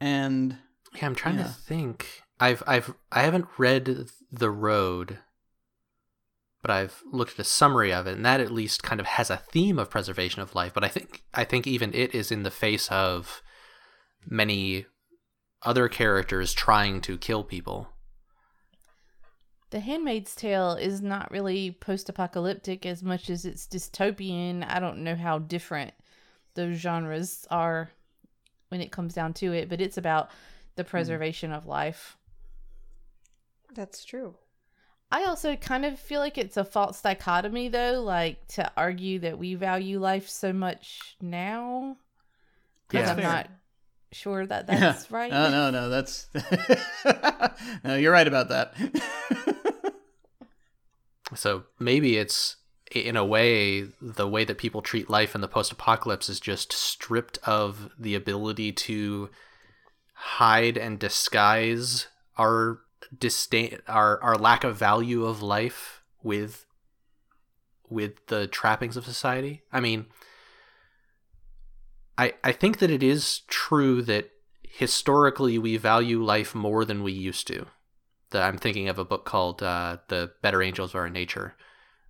And Yeah, I'm trying Yeah. to think. I've I've I haven't read The Road, but I've looked at a summary of it, and that at least kind of has a theme of preservation of life. But I think I think even it is in the face of many other characters trying to kill people. The Handmaid's Tale is not really post apocalyptic as much as it's dystopian. I don't know how different those genres are when it comes down to it, but it's about the hmm. preservation of life. That's true. I also kind of feel like it's a false dichotomy, though, like to argue that we value life so much now. 'Cause Yeah. I'm fair. not sure that Yeah. that's right. No, no, no, that's no, you're right about that. So maybe it's in a way the way that people treat life in the post-apocalypse is just stripped of the ability to hide and disguise our disdain our our lack of value of life with with the trappings of society. I mean, I I think that it is true that historically we value life more than we used to. The, I'm thinking of a book called uh, "The Better Angels of Our Nature,"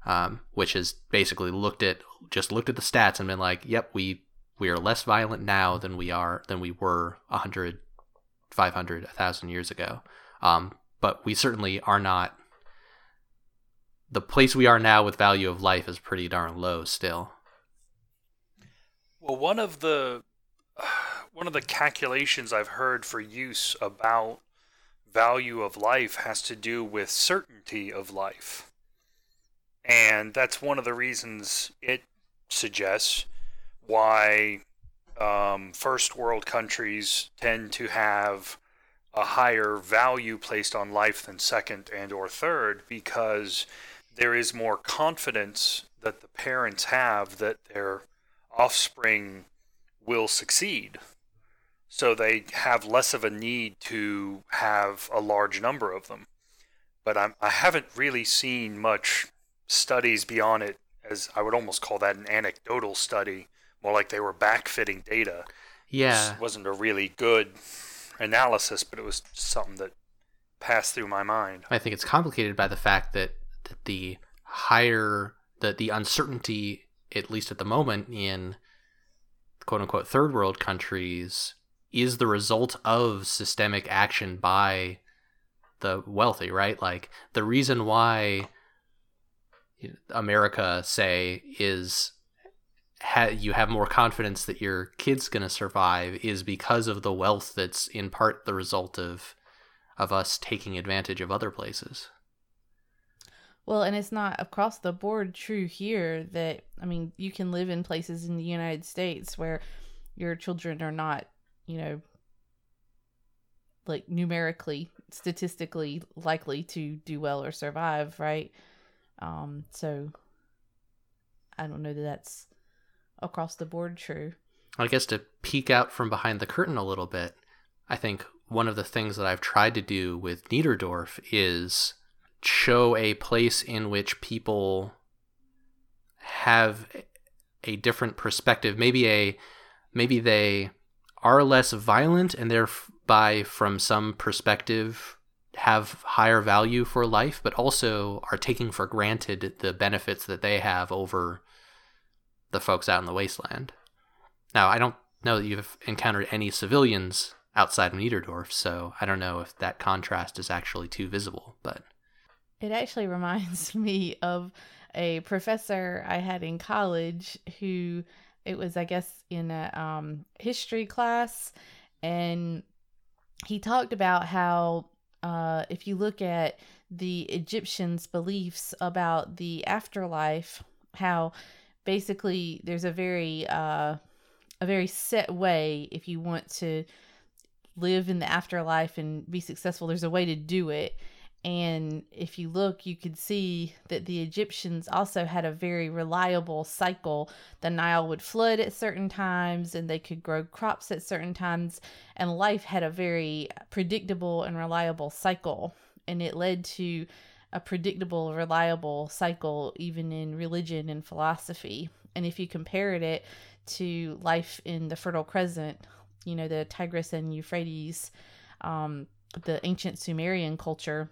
um, which has basically looked at just looked at the stats and been like, "Yep, we we are less violent now than we are than we were 100, 500, 1,000 years ago." Um, but we certainly are not. The place we are now with value of life is pretty darn low still. Well, one of the one of the calculations I've heard for use about value of life has to do with certainty of life. And that's one of the reasons it suggests why um, first world countries tend to have a higher value placed on life than second and or third because there is more confidence that the parents have that their offspring will succeed. So they have less of a need to have a large number of them. But I'm, I haven't really seen much studies beyond it, as I would almost call that an anecdotal study, more like they were backfitting data. Yeah, It wasn't a really good analysis, but it was something that passed through my mind. I think it's complicated by the fact that, that the higher the the uncertainty, at least at the moment, in quote unquote third world countries is the result of systemic action by the wealthy, right? Like the reason why America, say, is ha- you have more confidence that your kid's going to survive is because of the wealth that's in part the result of of us taking advantage of other places. Well, and it's not across the board true here that I mean, you can live in places in the United States where your children are not, you know, like numerically, statistically likely to do well or survive, right? Um, so I don't know that that's across the board true. I guess to peek out from behind the curtain a little bit, I think one of the things that I've tried to do with Niederdorf is show a place in which people have a different perspective. Maybe a maybe they are less violent and thereby from some perspective have higher value for life, but also are taking for granted the benefits that they have over the folks out in the wasteland. Now, I don't know that you've encountered any civilians outside of Niederdorf, so I don't know if that contrast is actually too visible, but It actually reminds me of a professor I had in college who it was I guess in a um, history class and he talked about how uh, if you look at the Egyptians' beliefs about the afterlife, how basically there's a very uh, a very set way if you want to live in the afterlife and be successful. There's a way to do it. And if you look, you could see that the Egyptians also had a very reliable cycle. The Nile would flood at certain times and they could grow crops at certain times. And life had a very predictable and reliable cycle. And it led to a predictable, reliable cycle, even in religion and philosophy. And if you compared it to life in the Fertile Crescent, you know, the Tigris and Euphrates, um, the ancient Sumerian culture,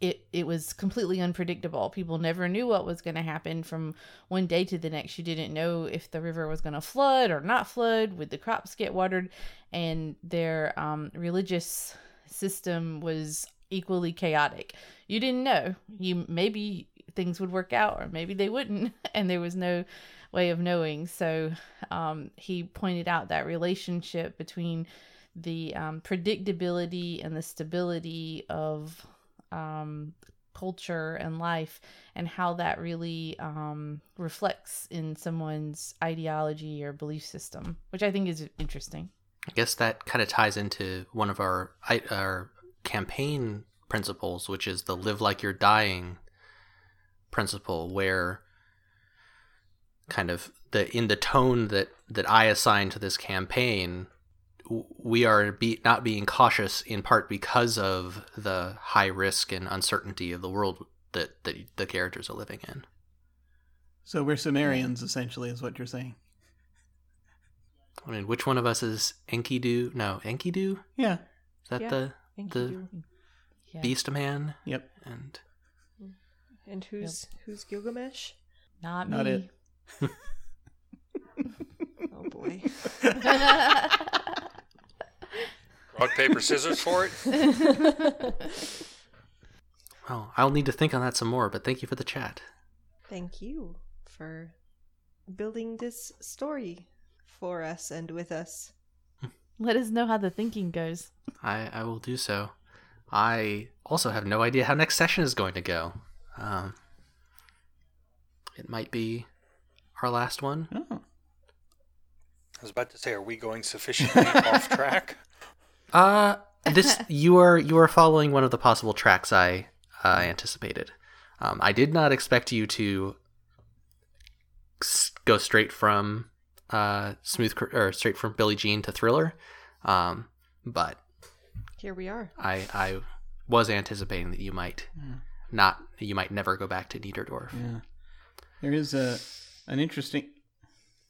it it was completely unpredictable. People never knew what was going to happen from one day to the next. You didn't know if the river was going to flood or not flood. Would the crops get watered? And their um, religious system was equally chaotic. You didn't know. You maybe things would work out or maybe they wouldn't, and there was no way of knowing. So um, he pointed out that relationship between the um, predictability and the stability of um, culture and life and how that really um, reflects in someone's ideology or belief system, which I think is interesting. I guess that kind of ties into one of our our campaign principles, which is the live like you're dying principle, where kind of the in the tone that that I assign to this campaign, we are be, not being cautious in part because of the high risk and uncertainty of the world that, that the characters are living in. So we're Sumerians, essentially, is what you're saying. I mean, which one of us is Enkidu? No, Enkidu? Yeah. Is that Yeah, the Thank the you. Yeah. Beast Man? Yep. And And who's who's Gilgamesh? Not, Not me. Oh boy. Rock, paper, scissors for it. oh, I'll need to think on that some more. But thank you for the chat. Thank you for building this story for us and with us. Let us know how the thinking goes. I I will do so. I also have no idea how next session is going to go. Um, it might be our last one. Oh. I was about to say, are we going sufficiently off track? Uh this you are you are following one of the possible tracks I uh, anticipated. Um, I did not expect you to s- go straight from uh, smooth or straight from Billie Jean to Thriller, um, but Here we are. I I was anticipating that you might not you might never go back to Niederdorf. Yeah. There is a an interesting.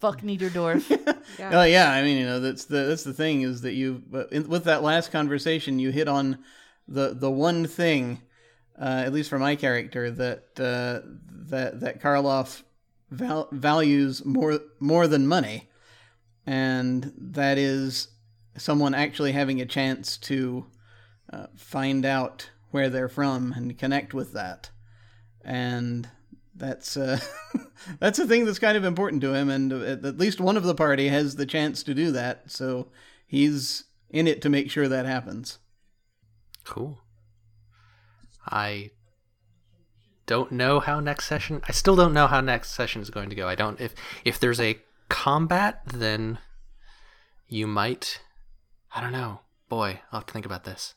Fuck Niederdorf. Yeah. Oh yeah, I mean you know that's the that's the thing is that you with that last conversation you hit on the the one thing uh, at least for my character, that uh, that that Karloff val- values more more than money, and that is someone actually having a chance to uh, find out where they're from and connect with that, and that's uh, that's a thing that's kind of important to him, and at at least one of the party has the chance to do that, so he's in it to make sure that happens. Cool. I don't know how next session. I still don't know how next session is going to go. I don't. If if there's a combat, then you might. I don't know. Boy, I'll have to think about this.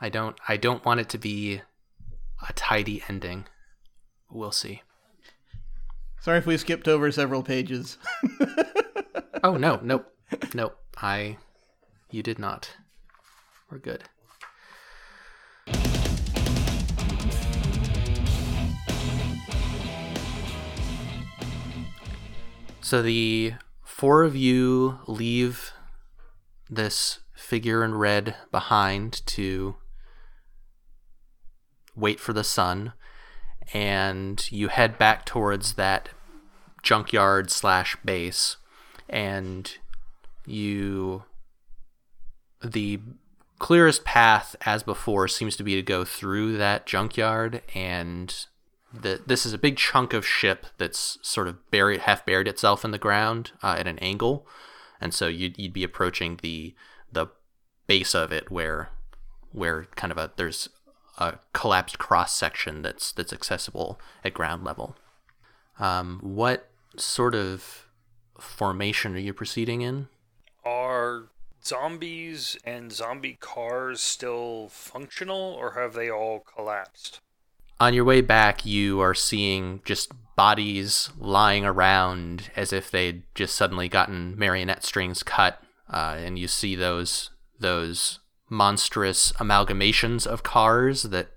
I don't. I don't want it to be a tidy ending. We'll see. Sorry if we skipped over several pages. Oh no, nope, nope. I. You did not. We're good. So the four of you leave this figure in red behind to wait for the sun, and you head back towards that junkyard slash base, and you the clearest path as before seems to be to go through that junkyard and the, this is a big chunk of ship that's sort of buried half buried itself in the ground uh, at an angle. And so you'd, you'd be approaching the the base of it where where kind of a there's a collapsed cross section that's that's accessible at ground level. Um, what sort of formation are you proceeding in? Are zombies and zombie cars still functional, or have they all collapsed? On your way back, you are seeing just bodies lying around as if they'd just suddenly gotten marionette strings cut, uh, and you see those those monstrous amalgamations of cars that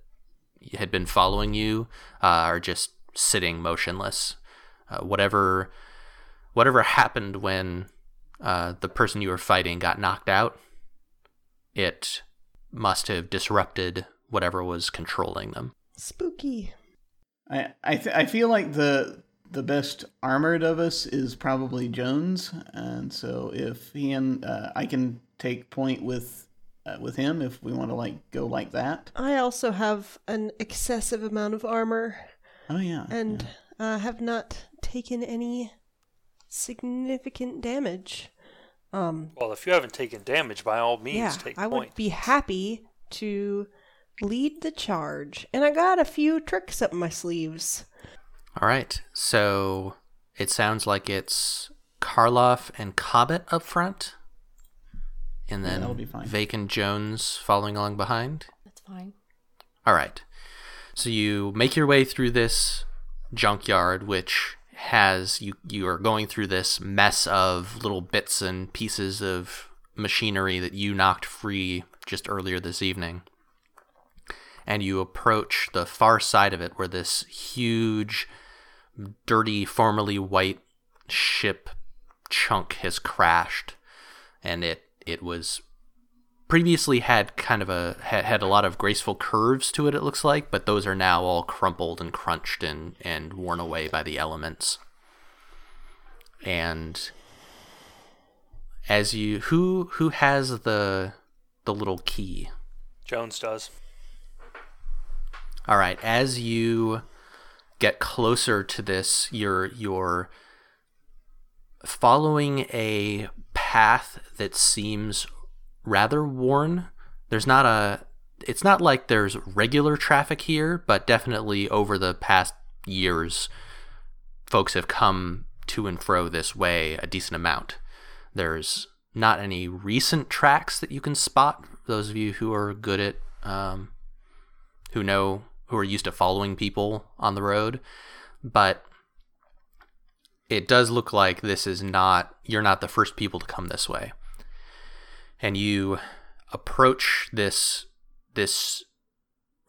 had been following you uh, are just sitting motionless. Uh, whatever whatever happened when uh, the person you were fighting got knocked out, it must have disrupted whatever was controlling them. Spooky. I I, th- I feel like the the best armored of us is probably Jones, and so if he and uh, I can take point with uh, with him if we want to like go like that. I also have an excessive amount of armor Oh yeah, and uh, have not taken any significant damage. Um, Well, if you haven't taken damage, by all means, yeah, take I point. would be happy to lead the charge, and I got a few tricks up my sleeves. All right. So it sounds like it's Karloff and Comet up front, and then that'll be fine. Vake and Jones following along behind. That's fine. All right. So you make your way through this junkyard, which has you you are going through this mess of little bits and pieces of machinery that you knocked free just earlier this evening. And you approach the far side of it where this huge dirty formerly white ship chunk has crashed. And it it was previously had kind of a had, a lot of graceful curves to it it looks like but those are now all crumpled and crunched and and worn away by the elements. And as you who who has the the little key? Jones does. All right, as you get closer to this, you're you're following a path that seems rather worn. There's not a it's not like there's regular traffic here, but definitely over the past years folks have come to and fro this way a decent amount. There's not any recent tracks that you can spot. Those of you who are good at um, who know who are used to following people on the road but it does look like this is not you're not the first people to come this way. And you approach this this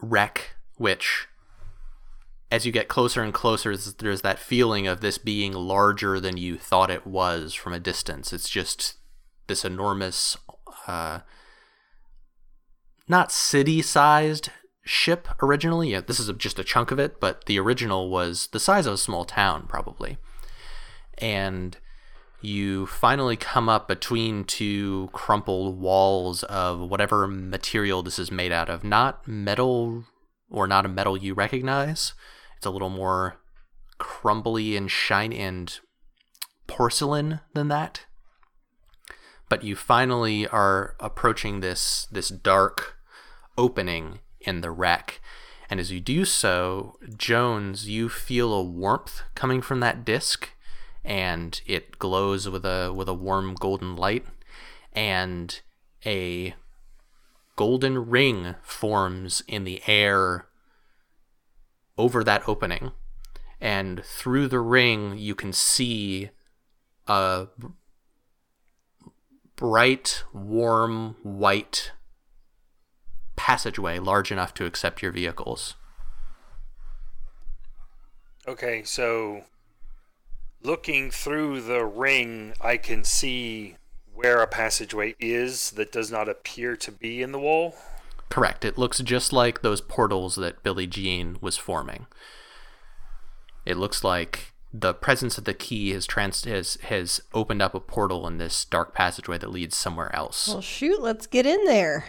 wreck which as you get closer and closer there's- that feeling of this being larger than you thought it was from a distance. It's just this enormous uh, not city-sized ship originally. Yeah, this is just a chunk of it, but the original was the size of a small town probably. And you finally come up between two crumpled walls of whatever material this is made out of. Not metal or not a metal you recognize. It's a little more crumbly and shiny and porcelain than that. But you finally are approaching this this dark opening in the wreck. And as you do so, Jones, you feel a warmth coming from that disc and it glows with a with a warm golden light and a golden ring forms in the air over that opening and through the ring you can see a bright warm white passageway large enough to accept your vehicles Okay, so looking through the ring, I can see where a passageway is that does not appear to be in the wall. Correct. It looks just like those portals that Billie Jean was forming. It looks like the presence of the key has trans has has opened up a portal in this dark passageway that leads somewhere else. Well, shoot, let's get in there.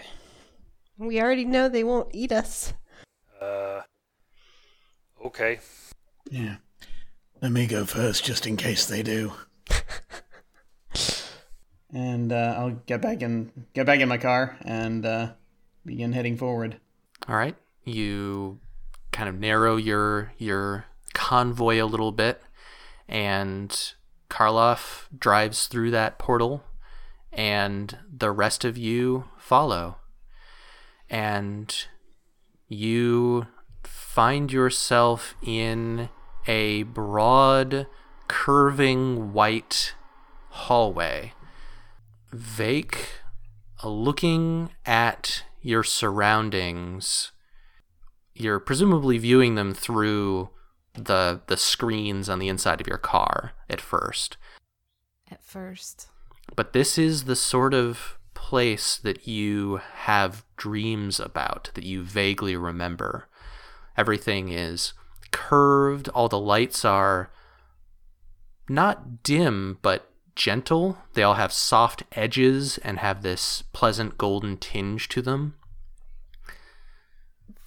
We already know they won't eat us. Uh, okay. Yeah. Let me go first, just in case they do. and uh, I'll get back in get back in my car and uh, begin heading forward. All right. You kind of narrow your your convoy a little bit and Karloff drives through that portal and the rest of you follow. And you find yourself in a broad curving white hallway. Vake, uh, looking at your surroundings, you're presumably viewing them through the the screens on the inside of your car at first. At first. But this is the sort of place that you have dreams about, that you vaguely remember. Everything is curved, all the lights are not dim, but gentle. They all have soft edges and have this pleasant golden tinge to them.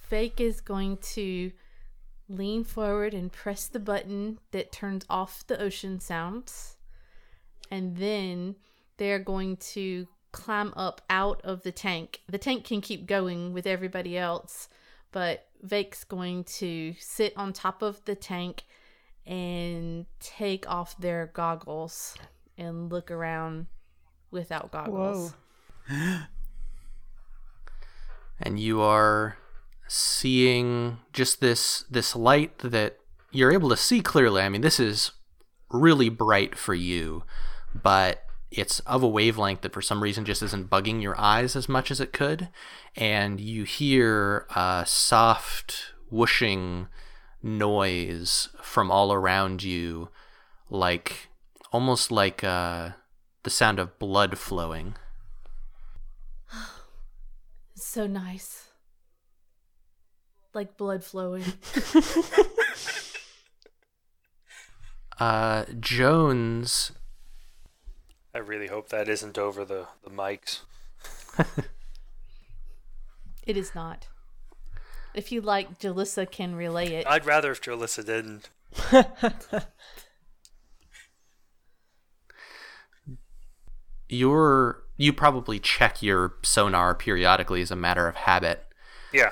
Vake is going to lean forward and press the button that turns off the ocean sounds. And then they're going to climb up out of the tank. The tank can keep going with everybody else, but Vake's going to sit on top of the tank and take off their goggles and look around without goggles. And you are seeing just this this light that you're able to see clearly. I mean, this is really bright for you, but it's of a wavelength that for some reason just isn't bugging your eyes as much as it could. And you hear a soft whooshing noise from all around you, like almost like uh, the sound of blood flowing. So nice. Like blood flowing. Uh, Jones I really hope that isn't over the, the mics. It is not. If you like, Jolissa can relay it. I'd rather if Jolissa didn't. you're you probably check your sonar periodically as a matter of habit. Yeah.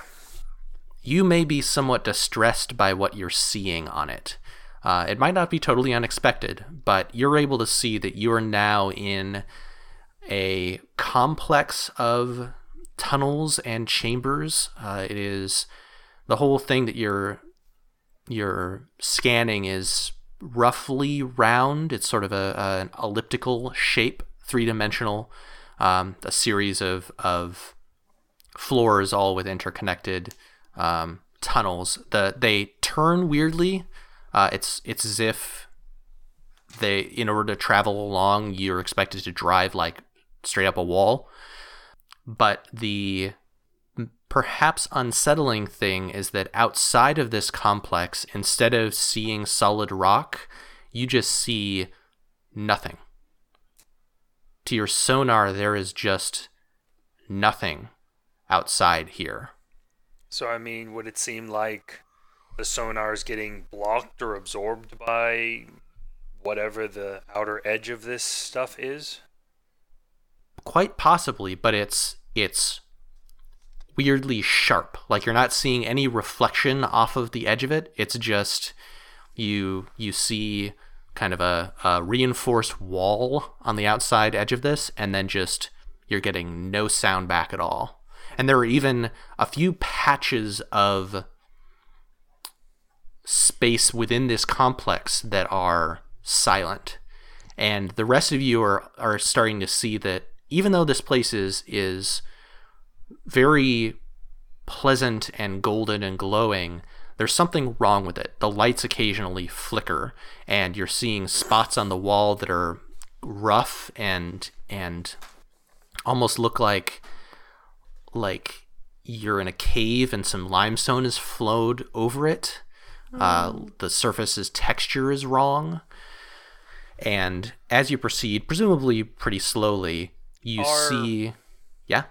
You may be somewhat distressed by what you're seeing on it. Uh, it might not be totally unexpected, but you're able to see that you are now in a complex of tunnels and chambers. Uh, it is the whole thing that you're you're scanning is roughly round. It's sort of a, a an elliptical shape, three dimensional, um, a series of of floors, all with interconnected um, tunnels. The they turn weirdly. Uh, it's it's as if they, in order to travel along, you're expected to drive like straight up a wall. But the perhaps unsettling thing is that outside of this complex, instead of seeing solid rock, you just see nothing. To your sonar, there is just nothing outside here. So, I mean, would it seem like the sonar is getting blocked or absorbed by whatever the outer edge of this stuff is? Quite possibly, but it's it's weirdly sharp. Like you're not seeing any reflection off of the edge of it. It's just you you see kind of a, a reinforced wall on the outside edge of this, and then just you're getting no sound back at all. And there are even a few patches of space within this complex that are silent. And the rest of you are, are starting to see that even though this place is is very pleasant and golden and glowing, there's something wrong with it. The lights occasionally flicker, and you're seeing spots on the wall that are rough and and almost look like like you're in a cave and some limestone has flowed over it. Uh, the surface's texture is wrong. And as you proceed, presumably pretty slowly, you Are- see. Yeah?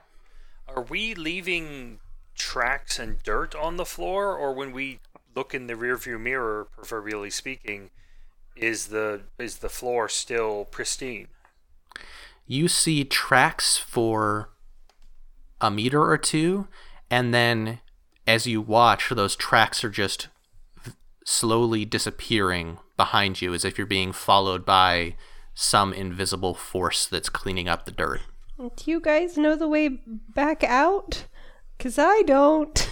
Are we leaving tracks and dirt on the floor, or when we look in the rearview mirror, proverbially speaking, is the is the floor still pristine? you see tracks for a meter or two, and then as you watch, those tracks are just slowly disappearing behind you as if you're being followed by some invisible force that's cleaning up the dirt. Do you guys know the way back out? Cause I don't.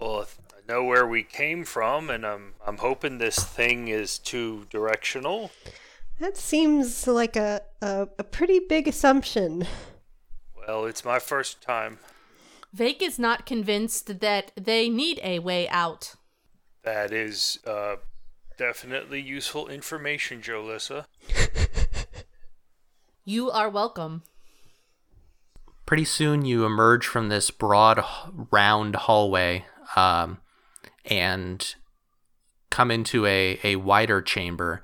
Well, I know where we came from, and I'm I'm hoping this thing is two directional. That seems like a, a, a pretty big assumption. Well, it's my first time. Vake is not convinced that they need a way out. That is uh, definitely useful information, Jolissa. You are welcome. Pretty soon, you emerge from this broad, round hallway um, and come into a, a wider chamber.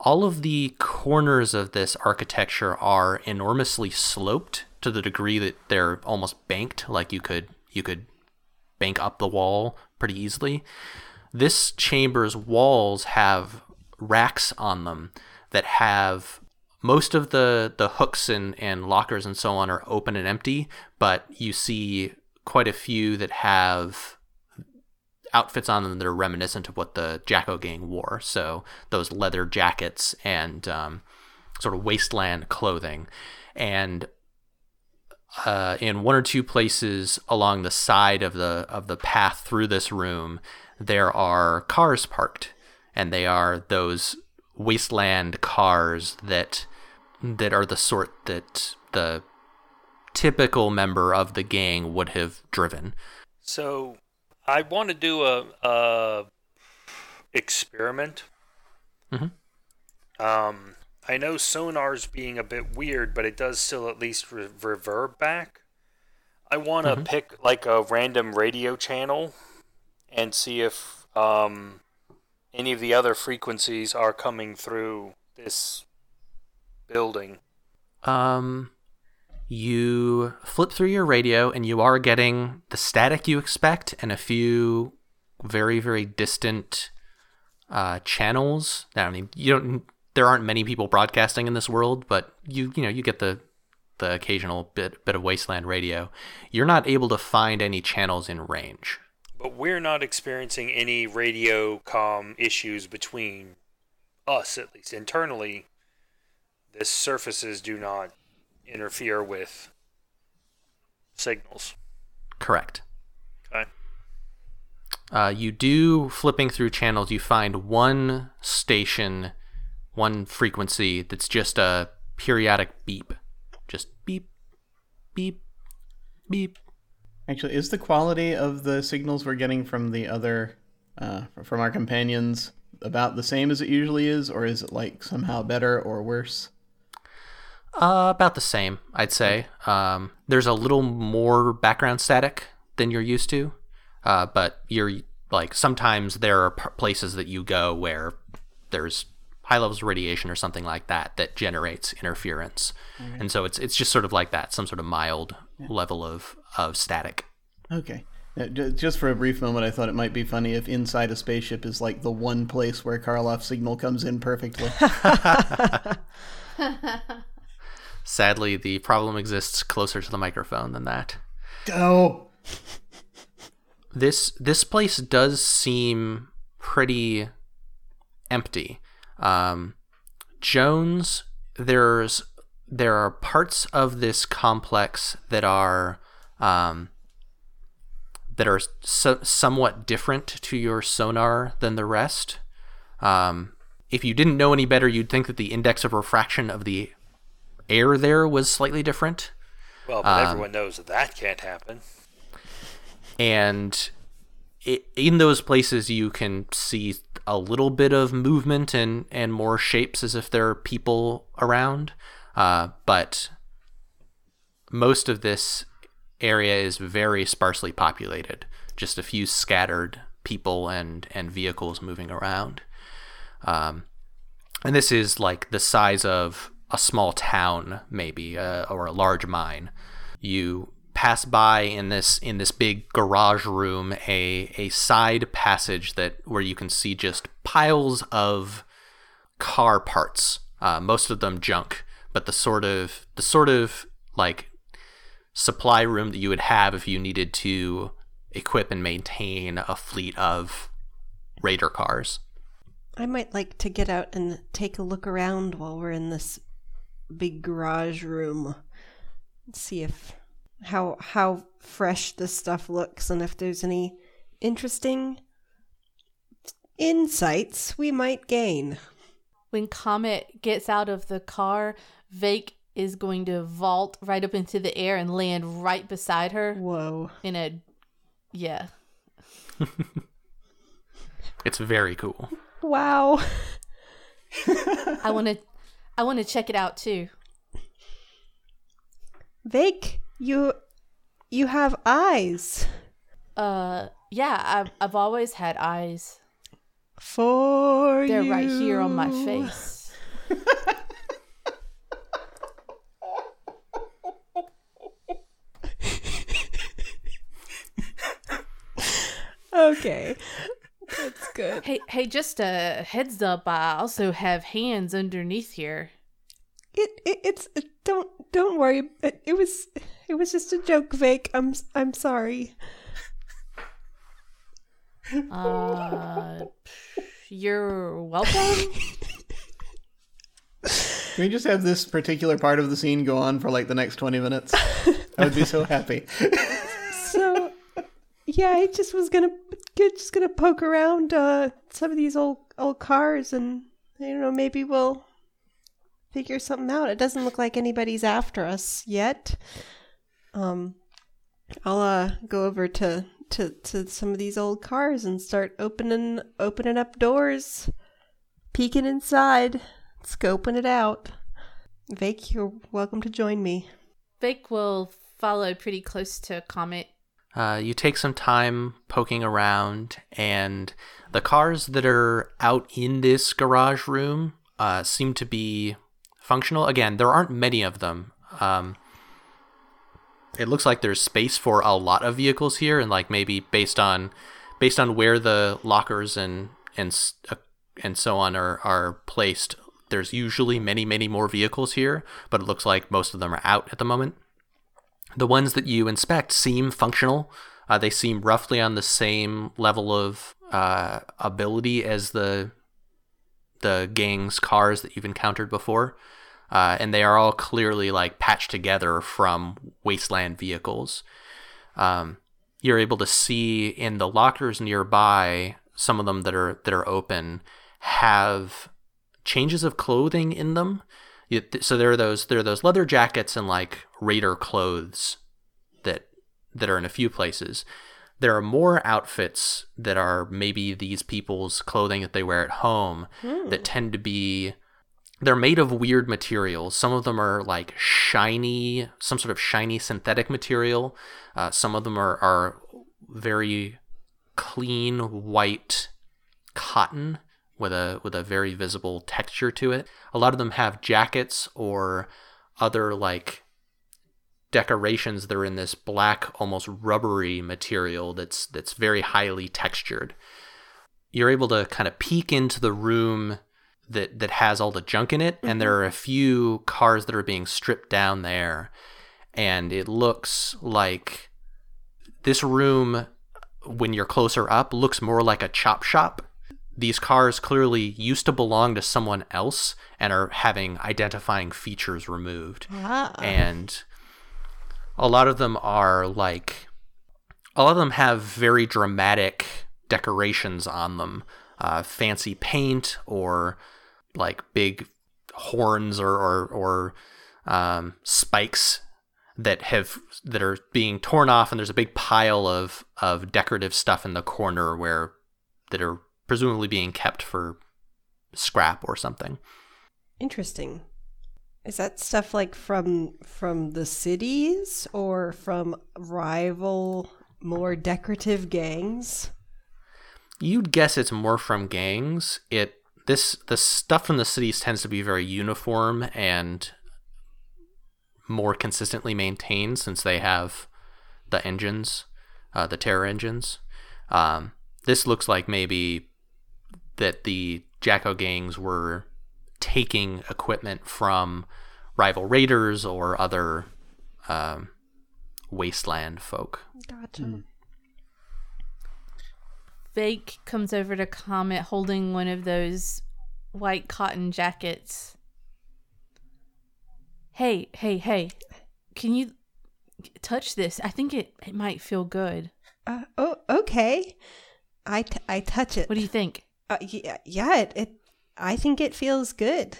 All of the corners of this architecture are enormously sloped to the degree that they're almost banked, like you could you could bank up the wall pretty easily. This chamber's walls have racks on them that have most of the the hooks and, and lockers and so on are open and empty, but you see quite a few that have outfits on them that are reminiscent of what the Jacko gang wore. So those leather jackets and um, sort of wasteland clothing, and uh, in one or two places along the side of the of the path through this room, there are cars parked, and they are those wasteland cars that that are the sort that the typical member of the gang would have driven. So, I want to do a, a experiment. Mhm. Um, I know sonar's being a bit weird, but it does still at least re- reverb back. I want to pick like a random radio channel and see if um, any of the other frequencies are coming through this building. Um, you flip through your radio and you are getting the static you expect and a few very very distant uh, channels. I mean, you don't. There aren't many people broadcasting in this world, but you you know you get the the occasional bit bit of wasteland radio. You're not able to find any channels in range. But we're not experiencing any radio com issues between us, at least internally. The surfaces do not interfere with signals. Correct. Okay. Uh, you do flipping through channels. You find one station, one frequency that's just a periodic beep, just beep, beep, beep. Actually, is the quality of the signals we're getting from the other, uh, from our companions, about the same as it usually is, or is it like somehow better or worse? Uh, about the same, I'd say. Um, there's a little more background static than you're used to. Uh, but you're like sometimes there are p- places that you go where there's high levels of radiation or something like that that generates interference, and so it's it's just sort of like that, some sort of mild level of of static. Okay. Just for a brief moment, I thought it might be funny if inside a spaceship is like the one place where Karloff's signal comes in perfectly. Sadly, the problem exists closer to the microphone than that. oh, this this place does seem pretty empty. Um, Jones, there's there are parts of this complex that are um, that are so, somewhat different to your sonar than the rest. Um, if you didn't know any better, you'd think that the index of refraction of the air there was slightly different. Well, but everyone knows that that can't happen. and i in those places you can see a little bit of movement and and more shapes as if there are people around uh, but most of this area is very sparsely populated. Just a few scattered people and and vehicles moving around. Um, and this is like the size of a small town maybe uh, or a large mine. You pass by in this in this big garage room a a side passage that where you can see just piles of car parts. Uh, most of them junk but the sort of the sort of like supply room that you would have if you needed to equip and maintain a fleet of raider cars I might like to get out and take a look around while we're in this big garage room. See if how how fresh this stuff looks and if there's any interesting insights we might gain. When Comet gets out of the car, Vake is going to vault right up into the air and land right beside her Whoa. in a yeah. it's very cool Wow. I want to I want to check it out too. Vake, you you have eyes Uh yeah, I've I've always had eyes. for They're right here on my face. Okay. That's good. Hey hey, just a heads up, I also have hands underneath here. It, it it's it, don't don't worry. It, it was it was just a joke, Vake. I'm s- I'm sorry. Uh you're welcome. can we just have this particular part of the scene go on for like the next 20 minutes? I would be so happy. Yeah, I just was gonna just gonna poke around uh some of these old old cars and I don't know maybe we'll figure something out. It doesn't look like anybody's after us yet. Um, I'll uh go over to to to some of these old cars and start opening opening up doors, peeking inside, scoping it out. Vake, you're welcome to join me. Vake will follow pretty close to Comet. Uh, you take some time poking around, and the cars that are out in this garage room uh, seem to be functional. Again, there aren't many of them. Um, it looks like there's space for a lot of vehicles here, and like maybe based on based on where the lockers and and uh, and so on are are placed. There's usually many many more vehicles here, but it looks like most of them are out at the moment. The ones that you inspect seem functional. Uh, they seem roughly on the same level of uh, ability as the the gang's cars that you've encountered before, uh, and they are all clearly like patched together from wasteland vehicles. Um, you're able to see in the lockers nearby, some of them that are that are open have changes of clothing in them. You, so there are those there are those leather jackets and like raider clothes that that are in a few places. There are more outfits that are maybe these people's clothing that they wear at home that tend to be they're made of weird materials. Some of them are like shiny, some sort of shiny synthetic material. Uh, some of them are, are very clean white cotton with a with a very visible texture to it. A lot of them have jackets or other like decorations that are in this black, almost rubbery material that's that's very highly textured. You're able to kind of peek into the room that that has all the junk in it, and there are a few cars that are being stripped down there, and it looks like this room, when you're closer up, looks more like a chop shop. These cars clearly used to belong to someone else and are having identifying features removed Ah. and a lot of them are like a lot of them have very dramatic decorations on them uh, fancy paint or like big horns or or, or um, spikes that have that are being torn off and there's a big pile of of decorative stuff in the corner where that are presumably being kept for scrap or something Interesting. Is that stuff like from from the cities or from rival more decorative gangs? You'd guess it's more from gangs. It this the stuff from the cities tends to be very uniform and more consistently maintained since they have the engines, uh, the terror engines. Um, this looks like maybe that the Jacko gangs were taking equipment from rival raiders or other um, wasteland folk. Gotcha. Vake comes over to Comet holding one of those white cotton jackets. Hey, hey, hey. Can you touch this? I think it, it might feel good. Uh, oh, okay. I, t- I touch it. What do you think? Uh, yeah, yeah it, it. I think it feels good.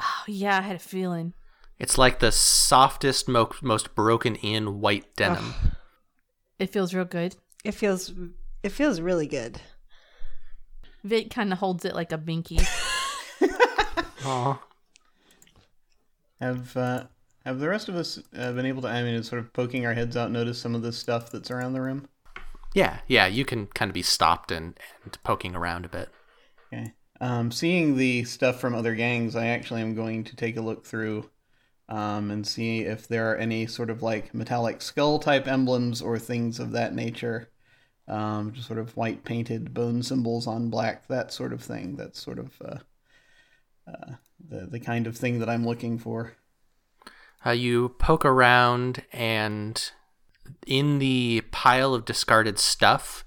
Oh, yeah, I had a feeling. It's like the softest, mo- most broken in white denim. It feels real good. It feels it feels really good. Vic kind of holds it like a binky. Aw. Have uh, have the rest of us uh, been able to? I mean, sort of poking our heads out, notice some of the stuff that's around the room. Yeah, yeah, you can kind of be stopped and, and poking around a bit. Okay. Um, seeing the stuff from other gangs, I actually am going to take a look through um, and see if there are any sort of like metallic skull type emblems or things of that nature. Um, just sort of white painted bone symbols on black, that sort of thing. That's sort of uh, uh, the the kind of thing that I'm looking for. Uh, you poke around, and in the pile of discarded stuff,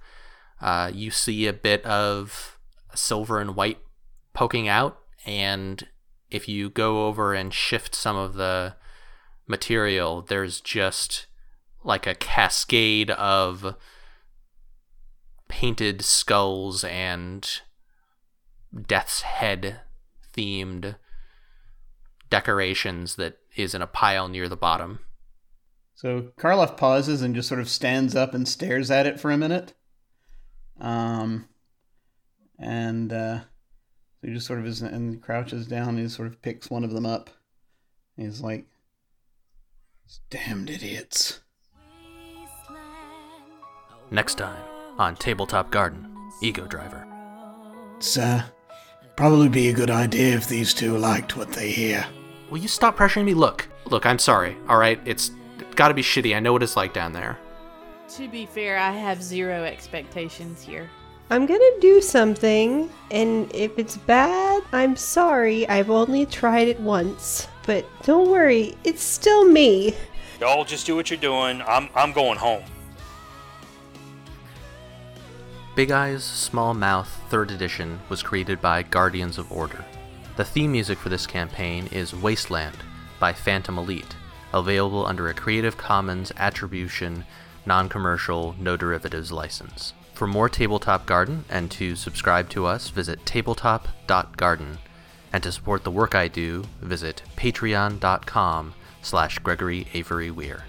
uh, you see a bit of silver and white poking out. And if you go over and shift some of the material, there's just like a cascade of painted skulls and death's head themed decorations that is in a pile near the bottom. So Karloff pauses and just sort of stands up and stares at it for a minute. Um, and uh, he just sort of is and crouches down. And he sort of picks one of them up. He's like, "Damned idiots!" Next time on Tabletop Garden, Ego Driver. It's uh, probably be a good idea if these two liked what they hear. Will you stop pressuring me? Look, look, I'm sorry, alright? It's gotta be shitty. I know what it's like down there. to be fair, I have zero expectations here. I'm gonna do something, and if it's bad, I'm sorry. I've only tried it once. But don't worry, it's still me. Y'all just do what you're doing. I'm I'm going home. Big Eyes, Small Mouth 3rd Edition was created by Guardians of Order. The theme music for this campaign is Wasteland by Phantom Elite, available under a Creative Commons Attribution, Non Commercial, No Derivatives license. For more Tabletop Garden and to subscribe to us, visit tabletop.garden. And to support the work I do, visit patreon.com slash Gregory Avery Weir.